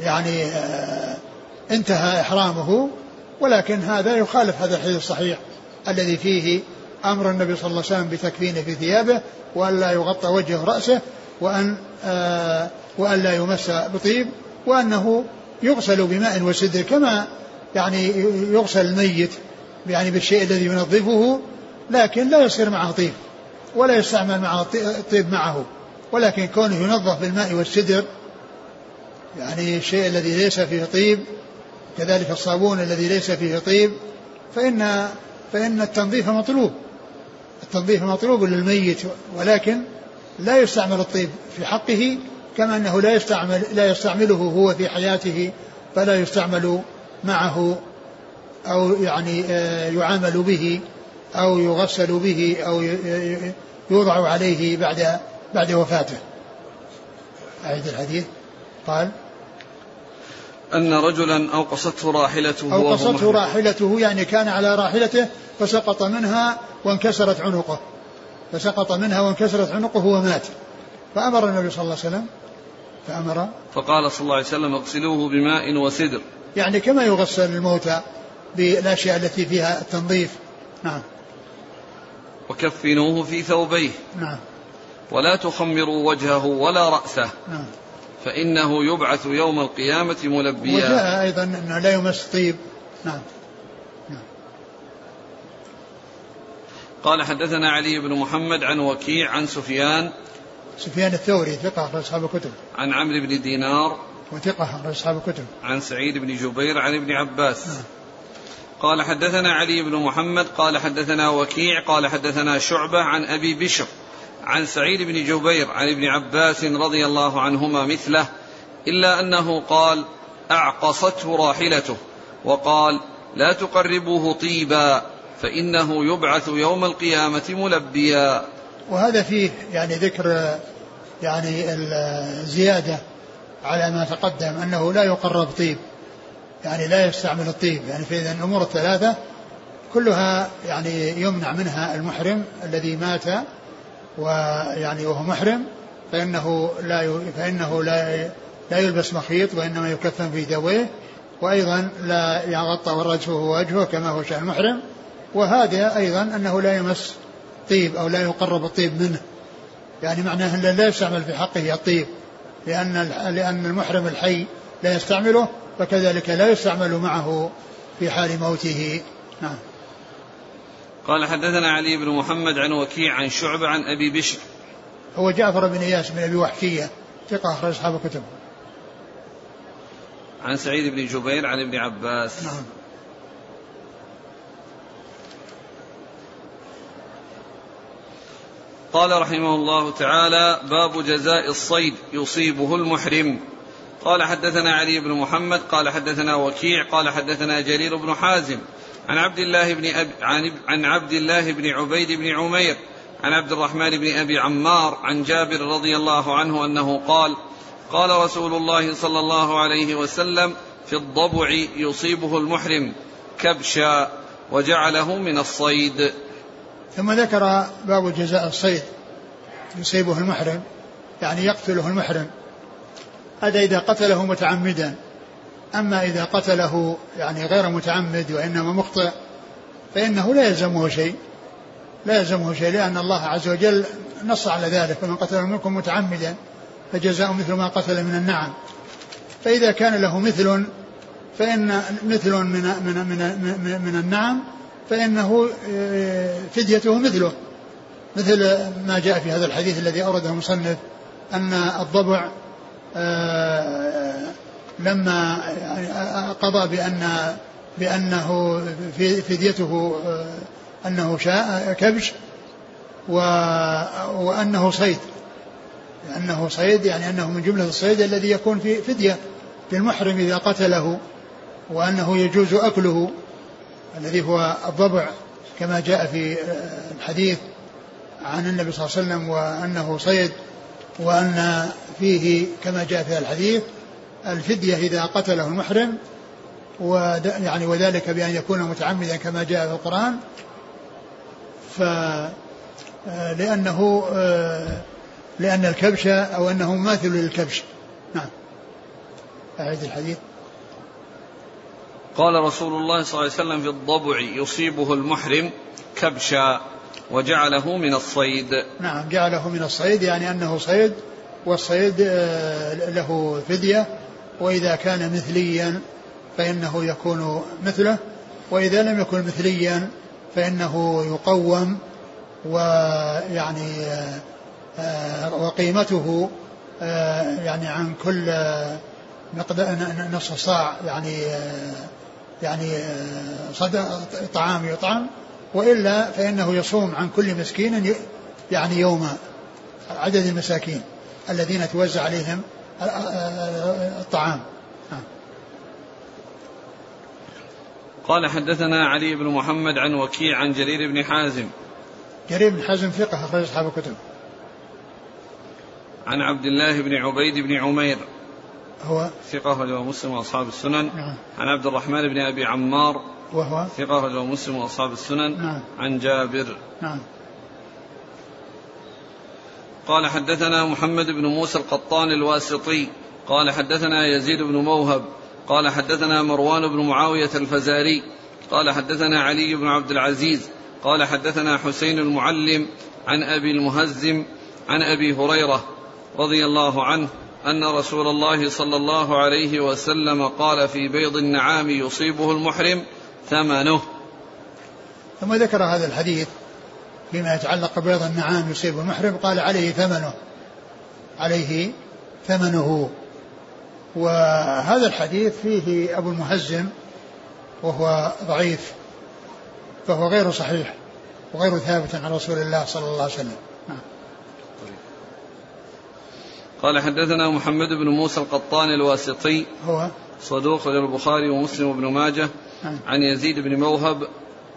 يعني آه، انتهى إحرامه ولكن هذا يخالف هذا الحديث الصحيح الذي فيه أمر النبي صلى الله عليه وسلم بتكفينه في ثيابه وأن لا يغطى وجهه رأسه وأن آه وأن لا يمس بطيب وأنه يغسل بماء وسدر كما يعني يغسل الميت يعني بالشيء الذي ينظفه لكن لا يصير معه طيب ولا يستعمل معه الطيب معه. ولكن كونه ينظف بالماء والسدر يعني الشيء الذي ليس فيه طيب كذلك الصابون الذي ليس فيه طيب فإن فإن التنظيف مطلوب. التنظيف مطلوب للميت ولكن لا يستعمل الطيب في حقه كما أنه لا يستعمل لا يستعمله هو في حياته فلا يستعمل معه أو يعني آه، يعامل به أو يغسل به أو يوضع عليه بعد بعد وفاته. أعيد الحديث. قال أن رجلا أوقصته راحلته أوقصته راحلته يعني كان على راحلته فسقط منها وانكسرت عنقه. فسقط منها وانكسرت عنقه ومات. فأمر النبي صلى الله عليه وسلم فأمر. فقال صلى الله عليه وسلم اغسلوه بماء وسدر يعني كما يغسل الموتى بالأشياء التي فيها التنظيف. نعم. وكفنوه في ثوبيه. نعم. ولا تخمروا وجهه ولا رأسه. نعم. فإنه يبعث يوم القيامة ملبيا. وجاء أيضا أنه لا يمس طيب. نعم. قال حدثنا علي بن محمد عن وكيع عن سفيان سفيان الثوري ثقة أخرج أصحاب الكتب. عن عمرو بن دينار. وثقة أخرج أصحاب الكتب. عن سعيد بن جبير عن ابن عباس. نعم. قال حدثنا علي بن محمد قال حدثنا وكيع قال حدثنا شعبة عن أبي بشر. عن سعيد بن جبير عن ابن عباس رضي الله عنهما مثله إلا أنه قال أعقصته راحلته وقال لا تقربوه طيبا فإنه يبعث يوم القيامة ملبيا. وهذا فيه يعني ذكر يعني الزيادة على ما تقدم أنه لا يقرب طيب يعني لا يستعمل الطيب. يعني في الأمور الثلاثة كلها يعني يمنع منها المحرم الذي مات ويعني وهو محرم فإنه لا فإنه لا لا يلبس مخيط وإنما يكفن في ثوبه وأيضا لا يغطى وجهه ووجهه كما هو شأن المحرم. وهذا أيضا أنه لا يمس طيب أو لا يقرب الطيب منه. يعني معناه أنه لا يستعمل في حقه الطيب. لأن لأن المحرم الحي لا يستعمله فكذلك لا يستعمل معه في حال موته. نعم. قال حدثنا علي بن محمد عن وكيع عن شعبة عن أبي بشر. هو جعفر بن إياس بن أبي وحشية. ثقة أخرج أصحاب الكتب. عن سعيد بن جبير عن ابن عباس. نعم. قال رحمه الله تعالى باب جزاء الصيد يصيبه المحرم. قال حدثنا علي بن محمد قال حدثنا وكيع قال حدثنا جرير بن حازم. عن عبد الله بن أب عن, عن عبد الله بن عبيد بن عمير عن عبد الرحمن بن أبي عمار عن جابر رضي الله عنه أنه قال قال رسول الله صلى الله عليه وسلم في الضبع يصيبه المحرم كبشا وجعله من الصيد. ثم ذكر باب جزاء الصيد يصيبه المحرم يعني يقتله المحرم. هذا إذا قتله متعمدا. أما إذا قتله يعني غير متعمد وإنما مخطئ فإنه لا يلزمه شيء. لا يلزمه شيء لأن الله عز وجل نص على ذلك فمن قتل منكم متعمدا فجزاء مثل ما قتل من النعم. فإذا كان له مثل فإن مثل من من من من النعم فإنه آه، فديته مثله مثل ما جاء في هذا الحديث الذي أورده المصنف أن الضبع آه، لما قضى بأن بأنه فديته آه، أنه شاء كبش وأنه صيد. أنه صيد يعني أنه من جملة الصيد الذي يكون في فدية للمحرم إذا قتله وأنه يجوز أكله. الذي هو الضبع كما جاء في الحديث عن النبي صلى الله عليه وسلم وأنه صيد وأن فيه كما جاء في الحديث الفدية إذا قتله المحرم يعني وذلك بأن يكون متعمدا كما جاء في القرآن. ف لأنه لأن الكبش أو أنه مماثل للكبش. نعم. أعيد الحديث. قال رسول الله صلى الله عليه وسلم في الضبع يصيبه المحرم كبشا وجعله من الصيد. نعم جعله من الصيد يعني أنه صيد والصيد آه، له فدية وإذا كان مثليا فإنه يكون مثله وإذا لم يكن مثليا فإنه يقوم ويعني آه، آه، وقيمته يعني عن كل مقدار نصف صاع يعني يعني صدى طعام يطعم وإلا فإنه يصوم عن كل مسكين يعني يوما عدد المساكين الذين توزع عليهم الطعام. نعم. قال حدثنا علي بن محمد عن وكيع عن جرير بن حازم. جرير بن حازم ثقة أخرج أصحاب الكتب. عن عبد الله بن عبيد بن عمير هو ثقة رجل مسلم وأصحاب السنن. نعم. عن عبد الرحمن بن أبي عمار. وهو ثقة رجل مسلم وأصحاب السنن. نعم. عن جابر. نعم. قال حدثنا محمد بن موسى القطان الواسطي. قال حدثنا يزيد بن موهب. قال حدثنا مروان بن معاوية الفزاري. قال حدثنا علي بن عبد العزيز. قال حدثنا حسين المعلم. عن أبي المهزم. عن أبي هريرة رضي الله عنه. أن رسول الله صلى الله عليه وسلم قال في بيض النعام يصيبه المحرم ثمنه. ثم ذكر هذا الحديث فيما يتعلق ببيض النعام يصيب المحرم قال عليه ثمنه عليه ثمنه. وهذا الحديث فيه أبو المهزم وهو ضعيف فهو غير صحيح وغير ثابت عن رسول الله صلى الله عليه وسلم. قال حدثنا محمد بن موسى القطان الواسطي. هو؟ صدوق البخاري ومسلم وابن ماجه. نعم. عن يزيد بن موهب.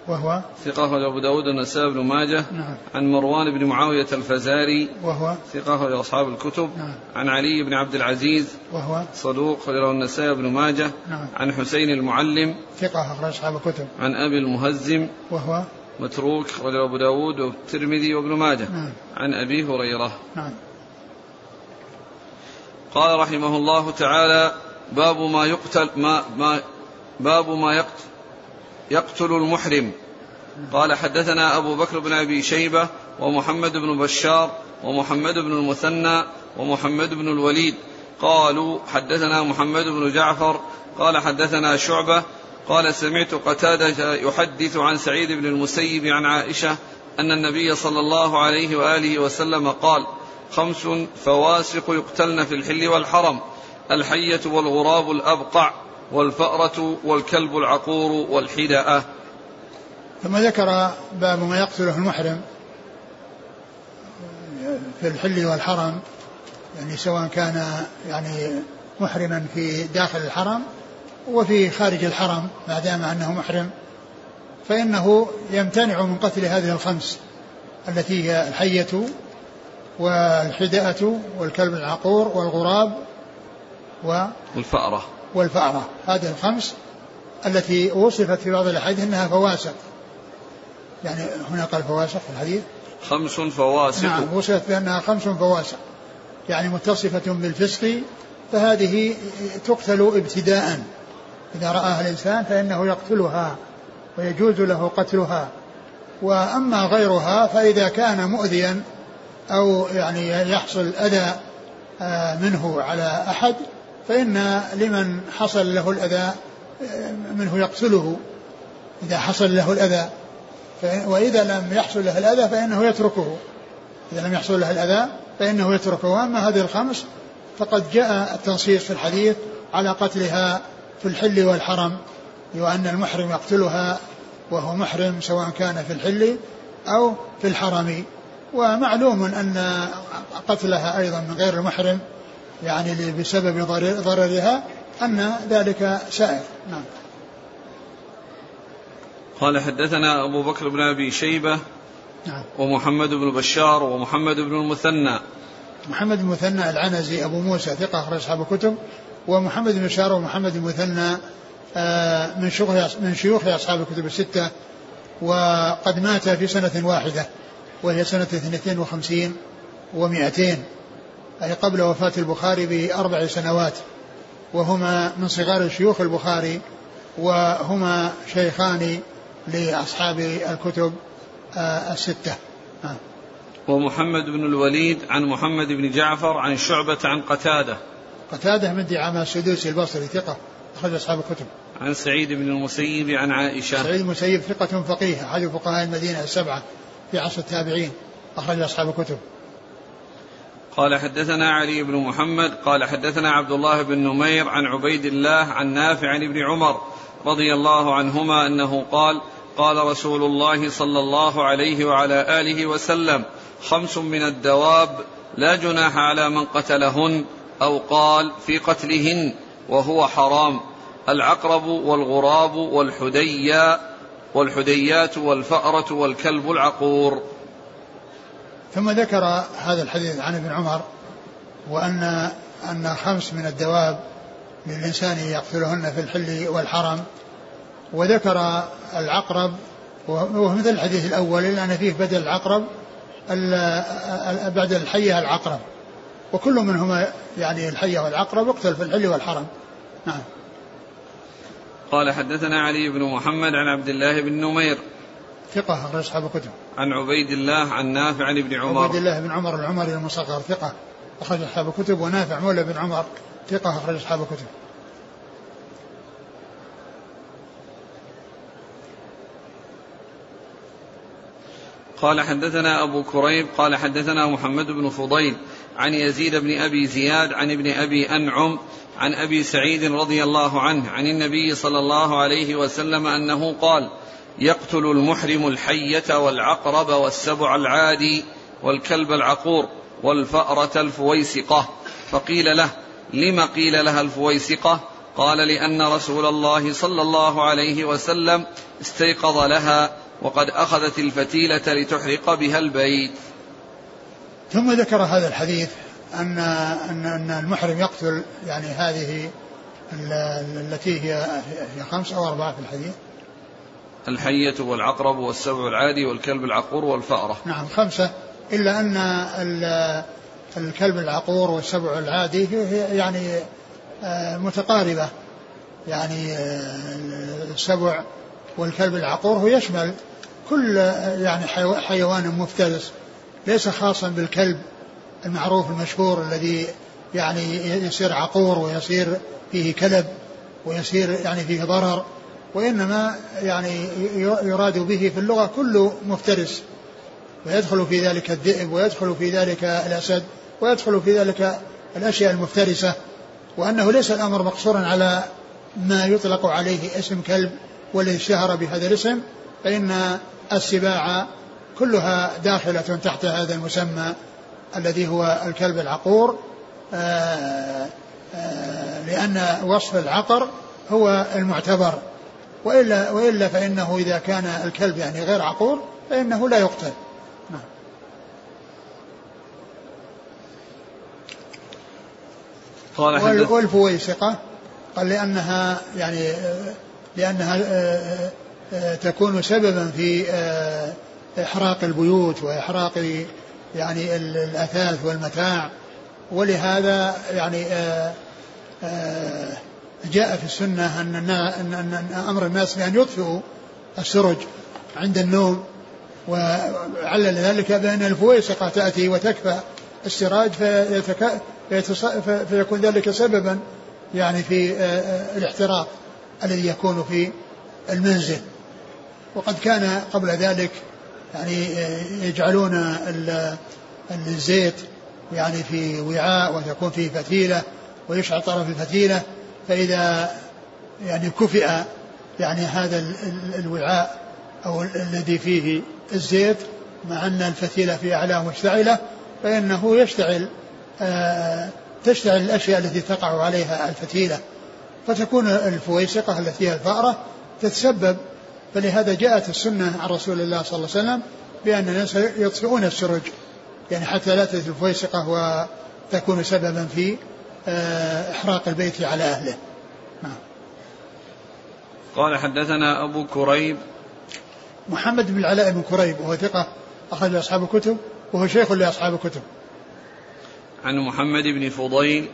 وهو؟ ثقة أبو داود النسائي بن ماجه. نعم. عن مروان بن معاوية الفزاري. وهو؟ ثقة أصحاب الكتب. نعم. عن علي بن عبد العزيز. وهو؟ صدوق له النسائي بن ماجه. نعم. عن حسين المعلم. ثقة أخرج أصحاب الكتب. عن أبي المهزم. وهو؟ متروك رجل أبو داود والترمذي وابن ماجه. نعم. عن أبي هريرة. نعم. قال رحمه الله تعالى باب ما يقتل ما ما باب ما يقتل يقتل المحرم. قال حدثنا أبو بكر بن أبي شيبة ومحمد بن بشار ومحمد بن المثنى ومحمد بن الوليد. قالوا حدثنا محمد بن جعفر. قال حدثنا شعبة. قال سمعت قتادة يحدث عن سعيد بن المسيب عن عائشة أن النبي صلى الله عليه وآله وسلم قال خمس فواسق يقتلن في الحل والحرم الحية والغراب الأبقع والفأرة والكلب العقور والحدأة. ثم ذكر باب ما يقتله المحرم في الحل والحرم يعني سواء كان يعني محرما في داخل الحرم وفي خارج الحرم ما دام أنه محرم. فإنه يمتنع من قتل هذه الخمس التي هي الحية والحدأة والكلب العقور والغراب و والفأرة. والفأرة. هذه الخمس التي وصفت في بعض الأحاديث أنها فواسق. يعني هنا قال فواسق في الحديث. خمس فواسق. نعم وصفت بأنها خمس فواسق. يعني متصفة بالفسق فهذه تقتل ابتداء. إذا رآها الإنسان فإنه يقتلها ويجوز له قتلها. وأما غيرها فإذا كان مؤذيا أو يعني يحصل أذى آه، منه على أحد فإن لمن حصل له الأذى آه، منه يقتله. إذا حصل له الأذى وإذا لم يحصل له الأذى فإنه يتركه. إذا لم يحصل له الأذى فإنه يتركه. وأما هذه الخمس فقد جاء التنصيص في الحديث على قتلها في الحل والحرم وأن المحرم يقتلها وهو محرم سواء كان في الحل أو في الحرم. ومعلوم أن قتلها أيضا من غير المحرم يعني بسبب ضررها أن ذلك سائر. نعم. قال حدثنا أبو بكر بن أبي شيبة نعم. ومحمد بن بشار ومحمد بن المثنى. محمد بن المثنى العنزي أبو موسى ثقة أخرج أصحاب الكتب. ومحمد بن بشار ومحمد بن المثنى آه، من شيوخ من شيوخ أصحاب الكتب الستة. وقد مات في سنة واحدة. وهي سنة 52 و200 أي قبل وفاة البخاري بأربع سنوات وهما من صغار شيوخ البخاري وهما شيخان لأصحاب الكتب آه، الستة. آه. ومحمد بن الوليد عن محمد بن جعفر عن شعبة عن قتادة. قتادة من دعامة السدوسي البصري ثقة أخرج أصحاب الكتب. عن سعيد بن المسيب عن عائشة. سعيد المسيب ثقة فقيه أحد فقهاء المدينة السبعة. في عصر التابعين أخرج أصحاب الكتب. قال حدثنا علي بن محمد قال حدثنا عبد الله بن نمير عن عبيد الله عن نافع عن ابن عمر رضي الله عنهما أنه قال قال رسول الله صلى الله عليه وعلى آله وسلم خمس من الدواب لا جناح على من قتلهن أو قال في قتلهن وهو حرام العقرب والغراب والحديا والحديات والفأرة والكلب العقور. ثم ذكر هذا الحديث عن ابن عمر وأن أن خمس من الدواب للإنسان يقتلهن في الحل والحرم وذكر العقرب وهو مثل الحديث الأول إلا أن فيه بدل العقرب بعد الحية العقرب وكل منهما يعني الحية والعقرب يقتل في الحل والحرم. نعم. قال حدثنا علي بن محمد عن عبد الله بن نمير ثقة أخرج أصحاب الكتب. عن عبيد الله عن نافع عن ابن عمر. عبيد الله بن عمر العمري المصغر ثقة أخرج أصحاب الكتب ونافع مولى بن عمر ثقة أخرج أصحاب الكتب. قال حدثنا أبو كريب قال حدثنا محمد بن فضيل عن يزيد بن أبي زياد عن ابن أبي أنعم عن أبي سعيد رضي الله عنه عن النبي صلى الله عليه وسلم أنه قال يقتل المحرم الحية والعقرب والسبع العادي والكلب العقور والفأرة الفويسقة. فقيل له لم قيل لها الفويسقة؟ قال لأن رسول الله صلى الله عليه وسلم استيقظ لها وقد أخذت الفتيلة لتحرق بها البيت. ثم ذكر هذا الحديث أن أن أن المحرم يقتل يعني هذه التي هي هي خمس أو أربعة في الحديث. الحية والعقرب والسبع العادي والكلب العقور والفأرة. نعم خمسة. إلا أن الكلب العقور والسبع العادي يعني آه، متقاربة. يعني آه، السبع والكلب العقور هو يشمل كل يعني حيوان مفترس. ليس خاصا بالكلب المعروف المشهور الذي يعني يصير عقور ويصير فيه كلب ويصير يعني فيه ضرر وإنما يعني يراد به في اللغة كل مفترس ويدخل في ذلك الذئب ويدخل في ذلك الأسد ويدخل في ذلك الأشياء المفترسة وأنه ليس الأمر مقصورا على ما يطلق عليه اسم كلب والذي اشتهر بهذا الاسم فإن السباع كلها داخلة تحت هذا المسمى الذي هو الكلب العقور. آه، آه، لأن وصف العقر هو المعتبر. وإلا, وإلا فإنه إذا كان الكلب يعني غير عقور فإنه لا يقتل. نعم. قال والفويسقة قال لأنها يعني لأنها آه، تكون سببا في إحراق البيوت وإحراق يعني الأثاث والمتاع ولهذا يعني آه، آآ جاء في السنة أن, أن, أمر الناس بأن يطفئوا السرج عند النوم وعلل ذلك بأن الفويسقة تأتي وتكفى السراج. فيكون ذلك سببا يعني في آه، آه، الاحتراق الذي يكون في المنزل وقد كان قبل ذلك يعني يجعلون الزيت يعني في وعاء وتكون فيه فتيلة ويشعل طرف الفتيلة فإذا يعني كفئ يعني هذا الوعاء أو الذي فيه الزيت مع أن الفتيلة في أعلاه مشتعلة فإنه يشتعل آه تشتعل الأشياء التي تقع عليها الفتيلة. فتكون الفويسقة التي هي الفأرة تتسبب فلهذا جاءت السنة عن رسول الله صلى الله عليه وسلم بأن الناس يطفئون السرج يعني حتى لا تزل الفويسقة وتكون سببا في آه، إحراق البيت على أهله. نعم. قال حدثنا أبو كريب. محمد بن العلاء بن كريب وهو ثقة أخرج أصحاب الكتب وهو شيخ لأصحاب الكتب. عن محمد بن فضيل.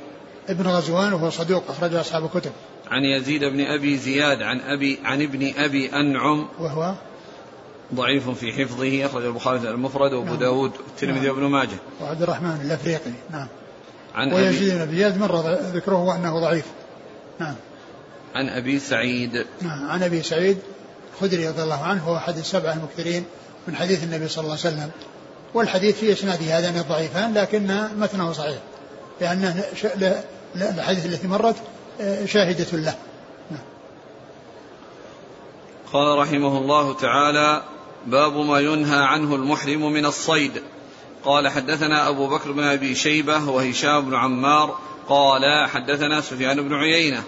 ابن غزوان وهو صدوق أخرج أصحاب الكتب. عن يزيد بن أبي زياد عن أبي عن ابن أبي أنعم. وهو ضعيف في حفظه أخرج البخاري المفرد وأبو نعم. داود والترمذي نعم. وابن ماجه. وعبد الرحمن الأفريقي نعم. عن ويزيد بن أبي زياد مر ذكره أنه ضعيف. نعم. عن أبي سعيد. نعم. عن أبي سعيد الخدري رضي الله عنه هو أحد السبعة المكثرين من حديث النبي صلى الله عليه وسلم. والحديث في إسناده هذان الضعيفان لكن متنه صحيح. لأن الحديث التي مرت شاهدة له. قال رحمه الله تعالى باب ما ينهى عنه المحرم من الصيد. قال حدثنا أبو بكر بن أبي شيبة وهشام بن عمار قال حدثنا سفيان بن عيينة.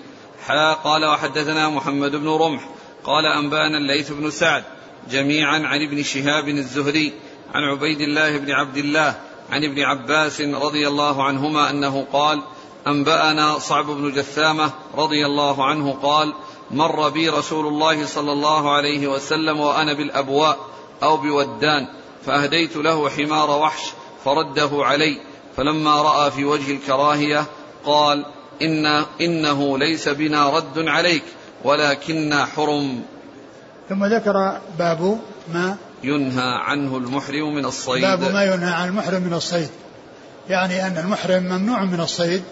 حا قال وحدثنا محمد بن رمح. قال أنبأنا الليث بن سعد جميعا عن ابن شهاب الزهري عن عبيد الله بن عبد الله عن ابن عباس رضي الله عنهما أنه قال أنبأنا صعب بن جثامة رضي الله عنه قال مر بي رسول الله صلى الله عليه وسلم وأنا بالأبواء أو بودان فأهديت له حمار وحش فرده علي فلما رأى في وجه الكراهية قال إن إنه ليس بنا رد عليك ولكنا حرم. ثم ذكر باب ما ينهى عنه المحرم من الصيد. باب ما ينهى عن المحرم من الصيد. يعني أن المحرم ممنوع من الصيد.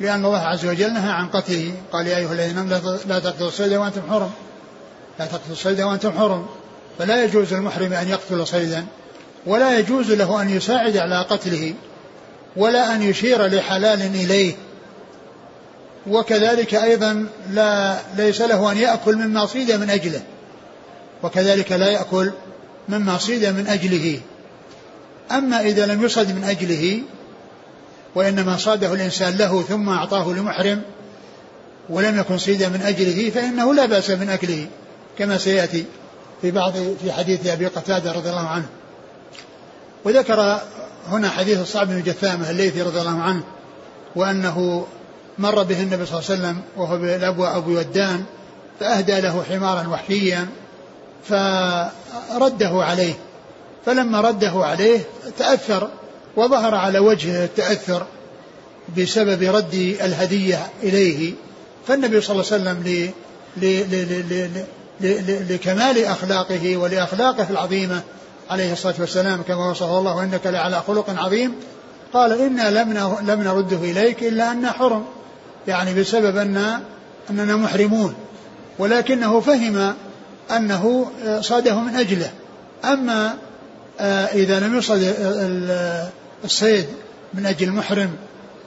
لأن الله عز وجل نهى عن قتله. قال يا أيها الذين لا تقتلوا الصيد وأنتم حرم. لا تقتلوا الصيد وأنتم حرم. فلا يجوز للمحرم أن يقتل صيدا ولا يجوز له أن يساعد على قتله ولا أن يشير لحلال إليه. وكذلك أيضا لا ليس له أن يأكل مما صيد من أجله. وكذلك لا يأكل مما صيد من أجله. أما إذا لم يصد من أجله وإنما صاده الإنسان له ثم أعطاه لمحرم ولم يكن صيدا من أجله فإنه لا بأس من أكله كما سيأتي في بعض في حديث أبي قتادة رضي الله عنه. وذكر هنا حديث الصعب بن جثامة الليثي رضي الله عنه وأنه مر به النبي صلى الله عليه وسلم وهو بالأبوى أبو ودان فأهدى له حمارا وحشيا فرده عليه. فلما رده عليه تأثر وظهر على وجهه التأثر بسبب رد الهدية إليه. فالنبي صلى الله عليه وسلم لكمال أخلاقه ولأخلاقه العظيمة عليه الصلاة والسلام كما وصفه الله وإنك لعلى خلق عظيم. قال إنا لم لم نرده إليك إلا أن حرم. يعني بسبب أن أننا محرمون. ولكنه فهم أنه صاده من أجله. أما آه، إذا لم يصد الصيد من أجل المحرم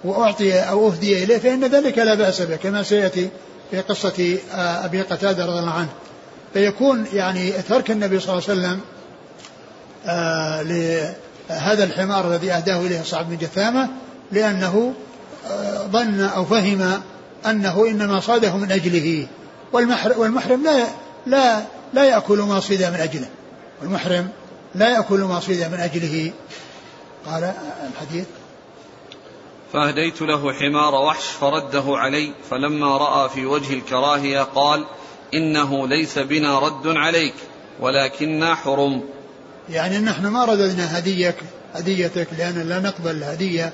وأعطي أو أهدي إليه فإن ذلك لا بأس به كما سيأتي في قصة آه، أبي قتادة رضي الله عنه. فيكون يعني ترك النبي صلى الله عليه وسلم آه، لهذا الحمار الذي أهداه إليه صعب بن جثامة لأنه آه، ظن أو فهم أنه إنما صاده من أجله. والمحرم لا لا لا يأكل ما صيد من أجله. والمحرم لا يأكل ما صيد من أجله. قال الحديث فأهديت له حمار وحش فرده علي فلما رأى في وجه الكراهية قال إنه ليس بنا رد عليك ولكننا حرم. يعني نحن ما رددنا هديك هديتك لأن لا نقبل الهدية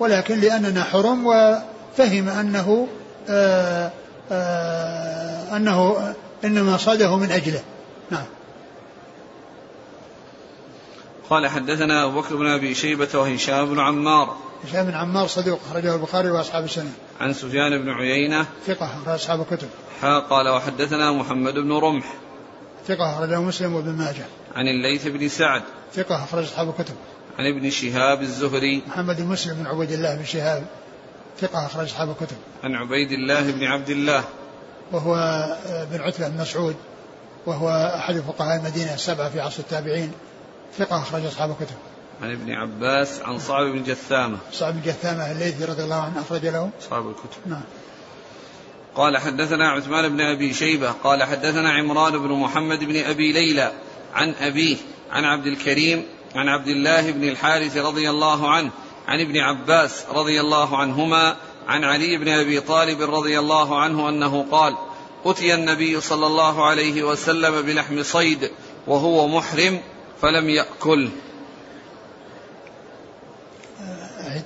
ولكن لأننا حرم وفهم أنه آآ آه، آه أنه إنما صاده من أجله. قال حدثنا أبو بكر بن أبي شيبة وهشام بن عمار. هشام بن عمار صدوق أخرجه البخاري وأصحاب السنة. عن سفيان بن عيينة. ثقة أخرج أصحاب الكتب. حا قال وحدثنا محمد بن رمح. ثقة أخرجه مسلم وابن ماجه. عن الليث بن سعد. ثقة أخرج أصحاب الكتب. عن ابن شهاب الزهري. محمد بن مسلم بن عبيد الله بن شهاب. ثقة أخرج أصحاب الكتب. عن عبيد الله بن عبد الله. وهو بن عتبة بن مسعود. وهو أحد فقهاء المدينة السبعة في عصر التابعين. ثقة أخرج أصحاب الكتب. عن ابن عباس عن صعب بن جثامة. صعب بن جثامة الليثي رضي الله عنه أخرج له. أصحاب الكتب. نعم. قال حدثنا عثمان بن أبي شيبة قال حدثنا عمران بن محمد بن أبي ليلى عن أبيه عن عبد الكريم عن عبد الله بن الحارث رضي الله عنه عن ابن عباس رضي الله عنهما عن علي بن أبي طالب رضي الله عنه أنه قال أتي النبي صلى الله عليه وسلم بلحم صيد وهو محرم فلم أعد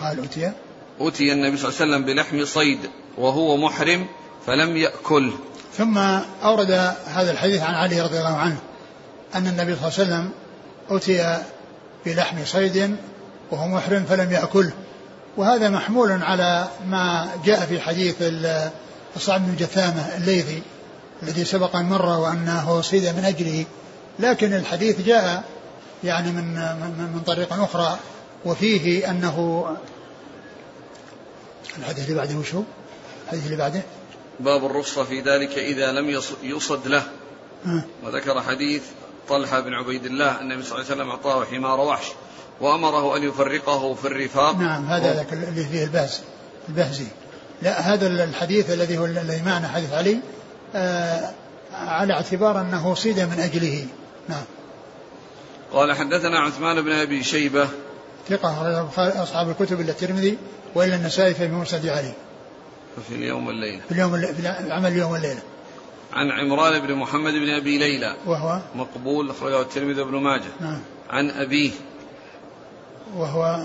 قال أتي اتي النبي صلى الله عليه وسلم بلحم صيد وهو محرم فلم يأكل. ثم أورد هذا الحديث عن علي رضي الله عنه أن النبي صلى الله عليه وسلم أتي بلحم صيد وهو محرم فلم يأكله وهذا محمول على ما جاء في حديث الصعب بن جثامة الليثي الذي سبق أن مر وأنه صيد من أجله. لكن الحديث جاء يعني من من, من طريق أخرى وفيه أنه الحديث اللي بعده وشو؟ الحديث اللي بعده؟ باب الرخصة في ذلك إذا لم يصد له. وذكر حديث طلحة بن عبيد الله أن النبي صلى الله عليه وسلم أعطاه حمار وحش وأمره أن يفرقه في الرفاق. نعم هذا ذاك اللي فيه البهز البهزي. لا هذا الحديث الذي هو الذي معنا حديث علي آه على اعتبار أنه صيد من أجله. نعم. قال حدثنا عثمان بن أبي شيبة. ثقة أصحاب الكتب إلا الترمذي وإلا النسائي في مسند علي. في اليوم والليلة. في اليوم في العمل اليوم والليلة. عن عمران بن محمد بن أبي ليلى. وهو؟ مقبول أخرجه الترمذي بن ماجه. نعم. عن أبيه. وهو.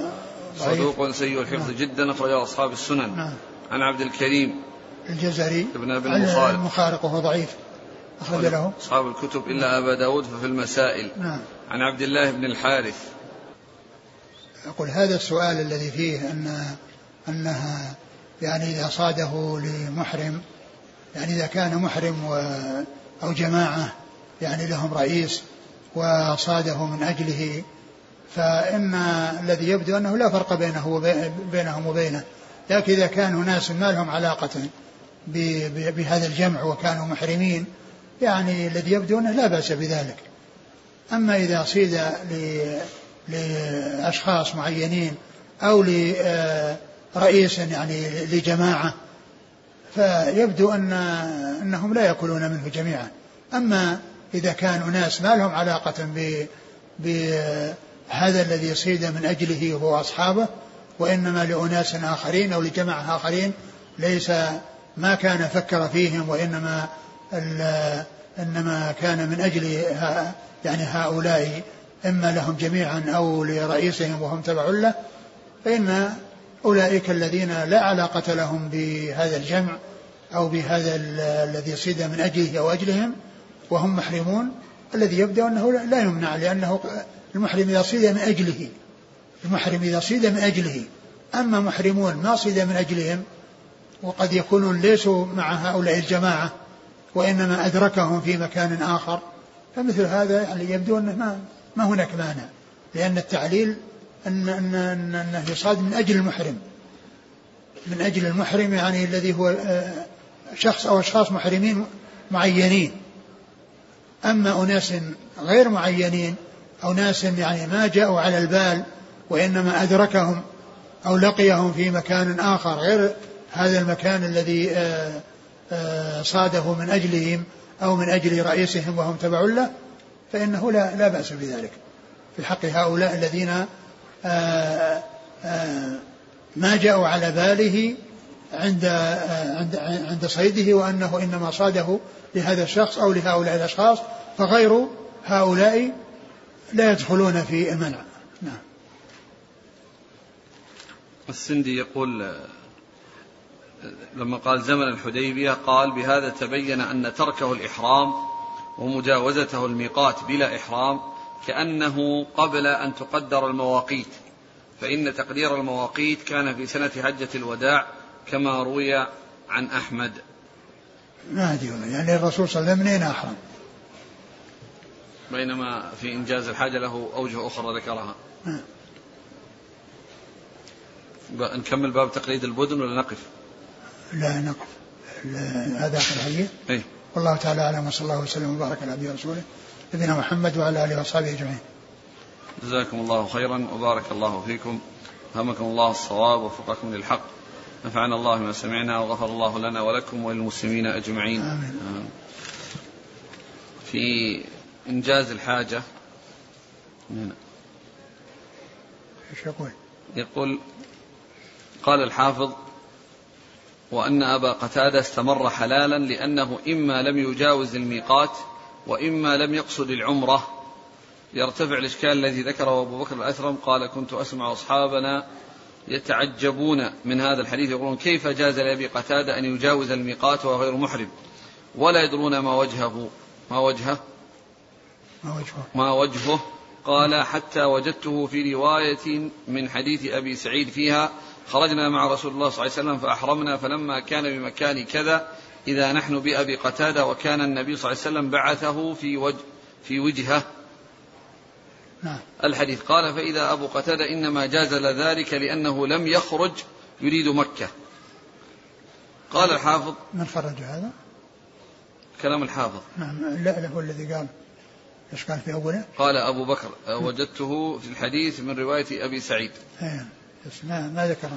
صدوق سيء الحفظ نعم. جدا أخرجه أصحاب السنن. نعم. عن عبد الكريم. الجزري. ابن المخارق. المخارق وهو ضعيف. أخرج له أصحاب الكتب إلا أبا داود ففي المسائل. نعم. عن عبد الله بن الحارث. يقول هذا السؤال الذي فيه أن أنها يعني إذا صاده لمحرم يعني إذا كان محرم و أو جماعة يعني لهم رئيس وصاده من أجله فإن الذي يبدو أنه لا فرق بينه وبينهم وبينه. لكن إذا كان ناس ما لهم علاقة بهذا الجمع وكانوا محرمين يعني الذي يبدو أنه لا بأس بذلك. أما إذا صيد لأشخاص معينين أو لرئيس يعني لجماعة فيبدو أن أنهم لا يأكلون منه جميعا. أما إذا كان أناس ما لهم علاقة بهذا الذي صيد من أجله هو أصحابه وإنما لأناس آخرين أو لجماعة آخرين ليس ما كان فكر فيهم وإنما إنما كان من أجل يعني هؤلاء إما لهم جميعا أو لرئيسهم وهم تبع له فإن أولئك الذين لا علاقة لهم بهذا الجمع أو بهذا الذي صيد من أجله أو أجلهم وهم محرمون الذي يبدو أنه لا يمنع لأنه المحرم إذا صيد من أجله المحرم إذا صيد من أجله. أما محرمون ما صيد من أجلهم وقد يكونون ليسوا مع هؤلاء الجماعة وإنما أدركهم في مكان آخر. فمثل هذا يعني يبدو أنه ما, ما هناك مانع لأن التعليل أن أن أن أنه يصاد من أجل المحرم. من أجل المحرم يعني الذي هو آه، شخص أو أشخاص محرمين معينين. أما أناس غير معينين أو ناس يعني ما جاءوا على البال وإنما أدركهم أو لقيهم في مكان آخر غير هذا المكان الذي آه، صاده من أجلهم أو من أجل رئيسهم وهم تبع له فإنه لا, لا بأس بذلك. في حق هؤلاء الذين آه، ما جاءوا على باله عند عند عند صيده وأنه إنما صاده لهذا الشخص أو لهؤلاء الأشخاص فغير هؤلاء لا يدخلون في المنع. نعم. السندي يقول لما قال زمن الحديبية قال بهذا تبين أن تركه الإحرام ومجاوزته الميقات بلا إحرام كأنه قبل أن تقدر المواقيت فإن تقدير المواقيت كان في سنة حجة الوداع كما روي عن أحمد. ما أدري يعني الرسول صلى الله عليه وسلم منين أحرم؟ بينما في إنجاز الحاجة له أوجه أخرى ذكرها. نكمل باب تقليد البدن ولا نقف؟ لا نقف هذا آخر الحديث إيه؟ والله تعالى أعلم وصلى الله وسلم وبارك على عبده ورسوله نبينا محمد وعلى آله وأصحابه أجمعين جزاكم الله خيرا وبارك الله فيكم همكم الله الصواب ووفقكم للحق نفعنا الله ما سمعنا وغفر الله لنا ولكم وللمسلمين أجمعين آمين. في إنجاز الحاجة هنا. إيش يقول؟ يقول قال الحافظ وأن أبا قتادة استمر حلالا لأنه إما لم يجاوز الميقات وإما لم يقصد العمرة. يرتفع الإشكال الذي ذكره أبو بكر الأثرم قال كنت أسمع أصحابنا يتعجبون من هذا الحديث يقولون كيف جاز لأبي قتادة أن يجاوز الميقات وهو غير محرم؟ ولا يدرون ما وجهه. ما وجهه؟ ما وجهه. ما وجهه؟ قال حتى وجدته في رواية من حديث أبي سعيد فيها خرجنا مع رسول الله صلى الله عليه وسلم فأحرمنا فلما كان بمكان كذا إذا نحن بأبي قتادة وكان النبي صلى الله عليه وسلم بعثه في وجه في وجهه نعم. الحديث قال فإذا أبو قتادة إنما جاز ذلك لأنه لم يخرج يريد مكة قال الحافظ من خرج هذا؟ كلام الحافظ نعم لا لا هو الذي قال إيش قال في أوله؟ قال أبو بكر وجدته في الحديث من رواية أبي سعيد. إيه بس ما ما ذكر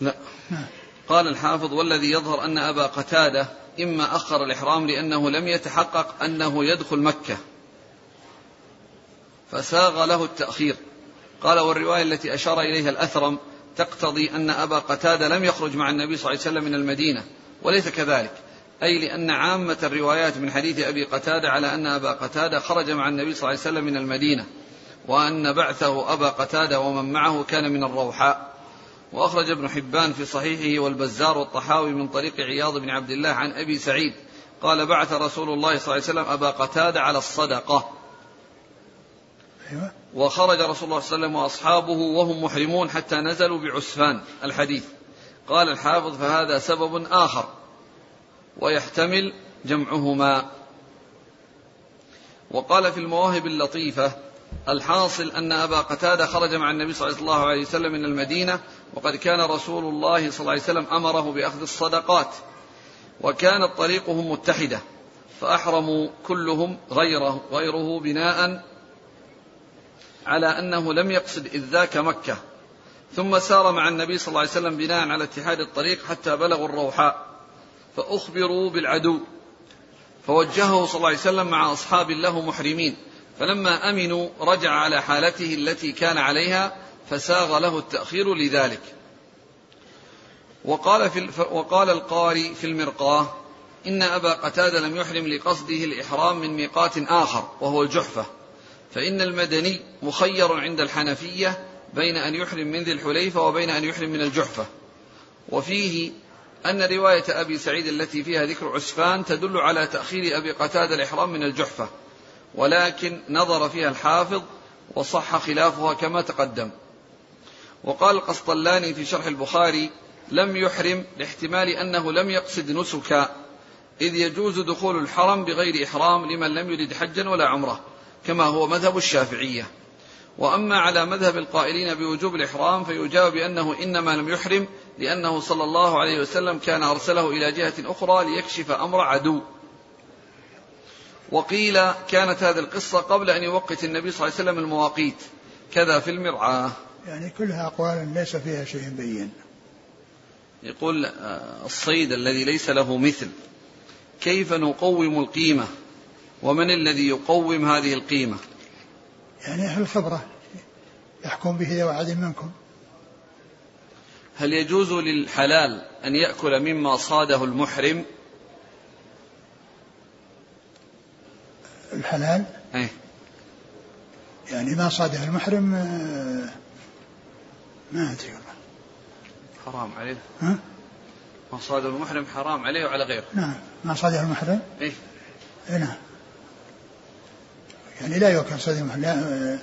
لا. نعم. قال الحافظ والذي يظهر أن أبا قتادة إما أخر الإحرام لأنه لم يتحقق أنه يدخل مكة. فساغ له التأخير. قال والرواية التي أشار إليها الأثرم تقتضي أن أبا قتادة لم يخرج مع النبي صلى الله عليه وسلم من المدينة وليس كذلك أي لأن عامة الروايات من حديث أبي قتادة على أن أبا قتادة خرج مع النبي صلى الله عليه وسلم من المدينة وأن بعثه أبا قتادة ومن معه كان من الروحاء وأخرج ابن حبان في صحيحه والبزار والطحاوي من طريق عياض بن عبد الله عن أبي سعيد قال بعث رسول الله صلى الله عليه وسلم أبا قتادة على الصدقة. أيوة. وخرج رسول الله صلى الله عليه وسلم وأصحابه وهم محرمون حتى نزلوا بعسفان الحديث. قال الحافظ فهذا سبب آخر. ويحتمل جمعهما. وقال في المواهب اللطيفة الحاصل أن أبا قتادة خرج مع النبي صلى الله عليه وسلم من المدينة وقد كان رسول الله صلى الله عليه وسلم أمره بأخذ الصدقات وكانت طريقهم متحدة فأحرموا كلهم غيره غيره بناء على أنه لم يقصد إذ ذاك مكة. ثم سار مع النبي صلى الله عليه وسلم بناء على اتحاد الطريق حتى بلغوا الروحاء فأخبروا بالعدو. فوجهه صلى الله عليه وسلم مع أصحاب له محرمين فلما أمنوا رجع على حالته التي كان عليها فساغ له التأخير لذلك. وقال, في وقال القاري في المرقاة إن أبا قتادة لم يحرم لقصده الإحرام من ميقات آخر وهو الجحفة. فإن المدني مخير عند الحنفية بين أن يحرم من ذي الحليفة وبين أن يحرم من الجحفة. وفيه أن رواية أبي سعيد التي فيها ذكر عسفان تدل على تأخير أبي قتادة الإحرام من الجحفة. ولكن نظر فيها الحافظ وصح خلافها كما تقدم. وقال القسطلاني في شرح البخاري لم يحرم لاحتمال أنه لم يقصد نسكا إذ يجوز دخول الحرم بغير إحرام لمن لم يرد حجا ولا عمرة كما هو مذهب الشافعية. وأما على مذهب القائلين بوجوب الإحرام فيجاب بأنه إنما لم يحرم لأنه صلى الله عليه وسلم كان أرسله إلى جهة أخرى ليكشف أمر عدو. وقيل كانت هذه القصة قبل أن يوقت النبي صلى الله عليه وسلم المواقيت كذا في المرعاة يعني كلها أقوال ليس فيها شيء بين. يقول آه، الصيد الذي ليس له مثل كيف نقوم القيمة؟ ومن الذي يقوم هذه القيمة؟ يعني أهل الخبرة يحكم به ذو عدل منكم. هل يجوز للحلال أن يأكل مما صاده المحرم؟ الحلال؟ أيه؟ يعني ما صاده المحرم آه، ما أدري والله. حرام عليه. ها؟ مصادر المحرم حرام عليه وعلى غيره. نعم. مصادر المحرم؟ إيه؟ إيه نعم. يعني لا يؤكل صيد المحرم. لا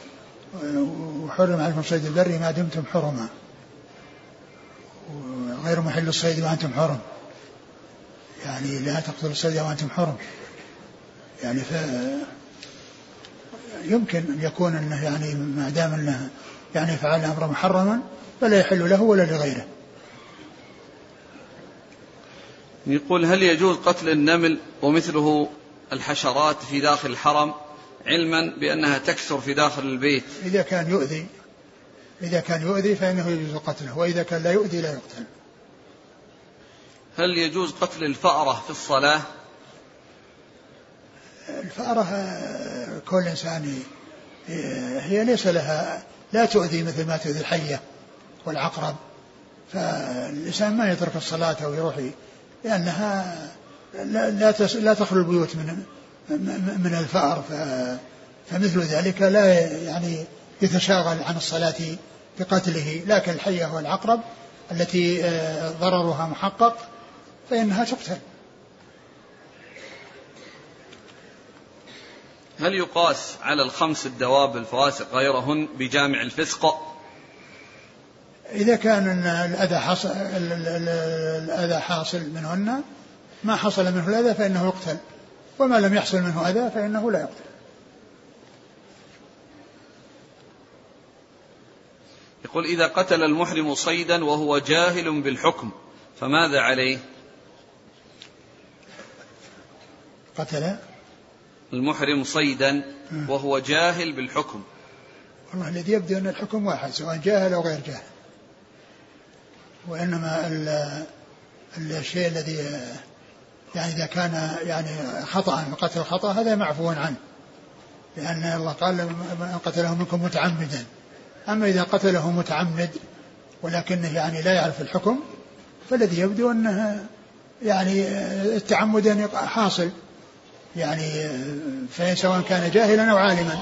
وحرم عليكم صيد البر ما دمتم حرما. وغير محل الصيد وأنتم حرم. يعني لا تقتلوا الصيد وأنتم حرم. يعني ف يمكن أن يكون أنه يعني ما دام أنه يعني فعل أمرا محرما فلا يحل له ولا لغيره. يقول هل يجوز قتل النمل ومثله الحشرات في داخل الحرم علما بأنها تكثر في داخل البيت؟ إذا كان يؤذي إذا كان يؤذي فإنه يجوز قتله وإذا كان لا يؤذي لا يقتل. هل يجوز قتل الفأرة في الصلاة؟ الفأرة كل إنسان هي ليس لها لا تؤذي مثل ما تؤذي الحية والعقرب. فالإنسان ما يترك الصلاة أو يروح لأنها لا لا تخلو البيوت من من الفأر. فمثل ذلك لا يعني يتشاغل عن الصلاة بقتله. لكن الحية والعقرب التي آه، ضررها محقق فإنها تقتل. هل يقاس على الخمس الدواب الفواسق غيرهن بجامع الفسق؟ إذا كان الأذى حصل الأذى حاصل منهن ما حصل منه الأذى فإنه يقتل. وما لم يحصل منه أذى فإنه لا يقتل. يقول إذا قتل المحرم صيدا وهو جاهل بالحكم فماذا عليه؟ قتل؟ المحرم صيدا وهو جاهل بالحكم. والله الذي يبدو أن الحكم واحد سواء جاهل أو غير جاهل. وإنما الشيء الذي يعني إذا كان يعني خطأ قتل خطأ هذا معفو عنه. لأن الله قال من قتله منكم متعمدا. أما إذا قتله متعمد ولكنه يعني لا يعرف الحكم فالذي يبدو أنه يعني التعمد حاصل. يعني سواء كان جاهلا أو عالما.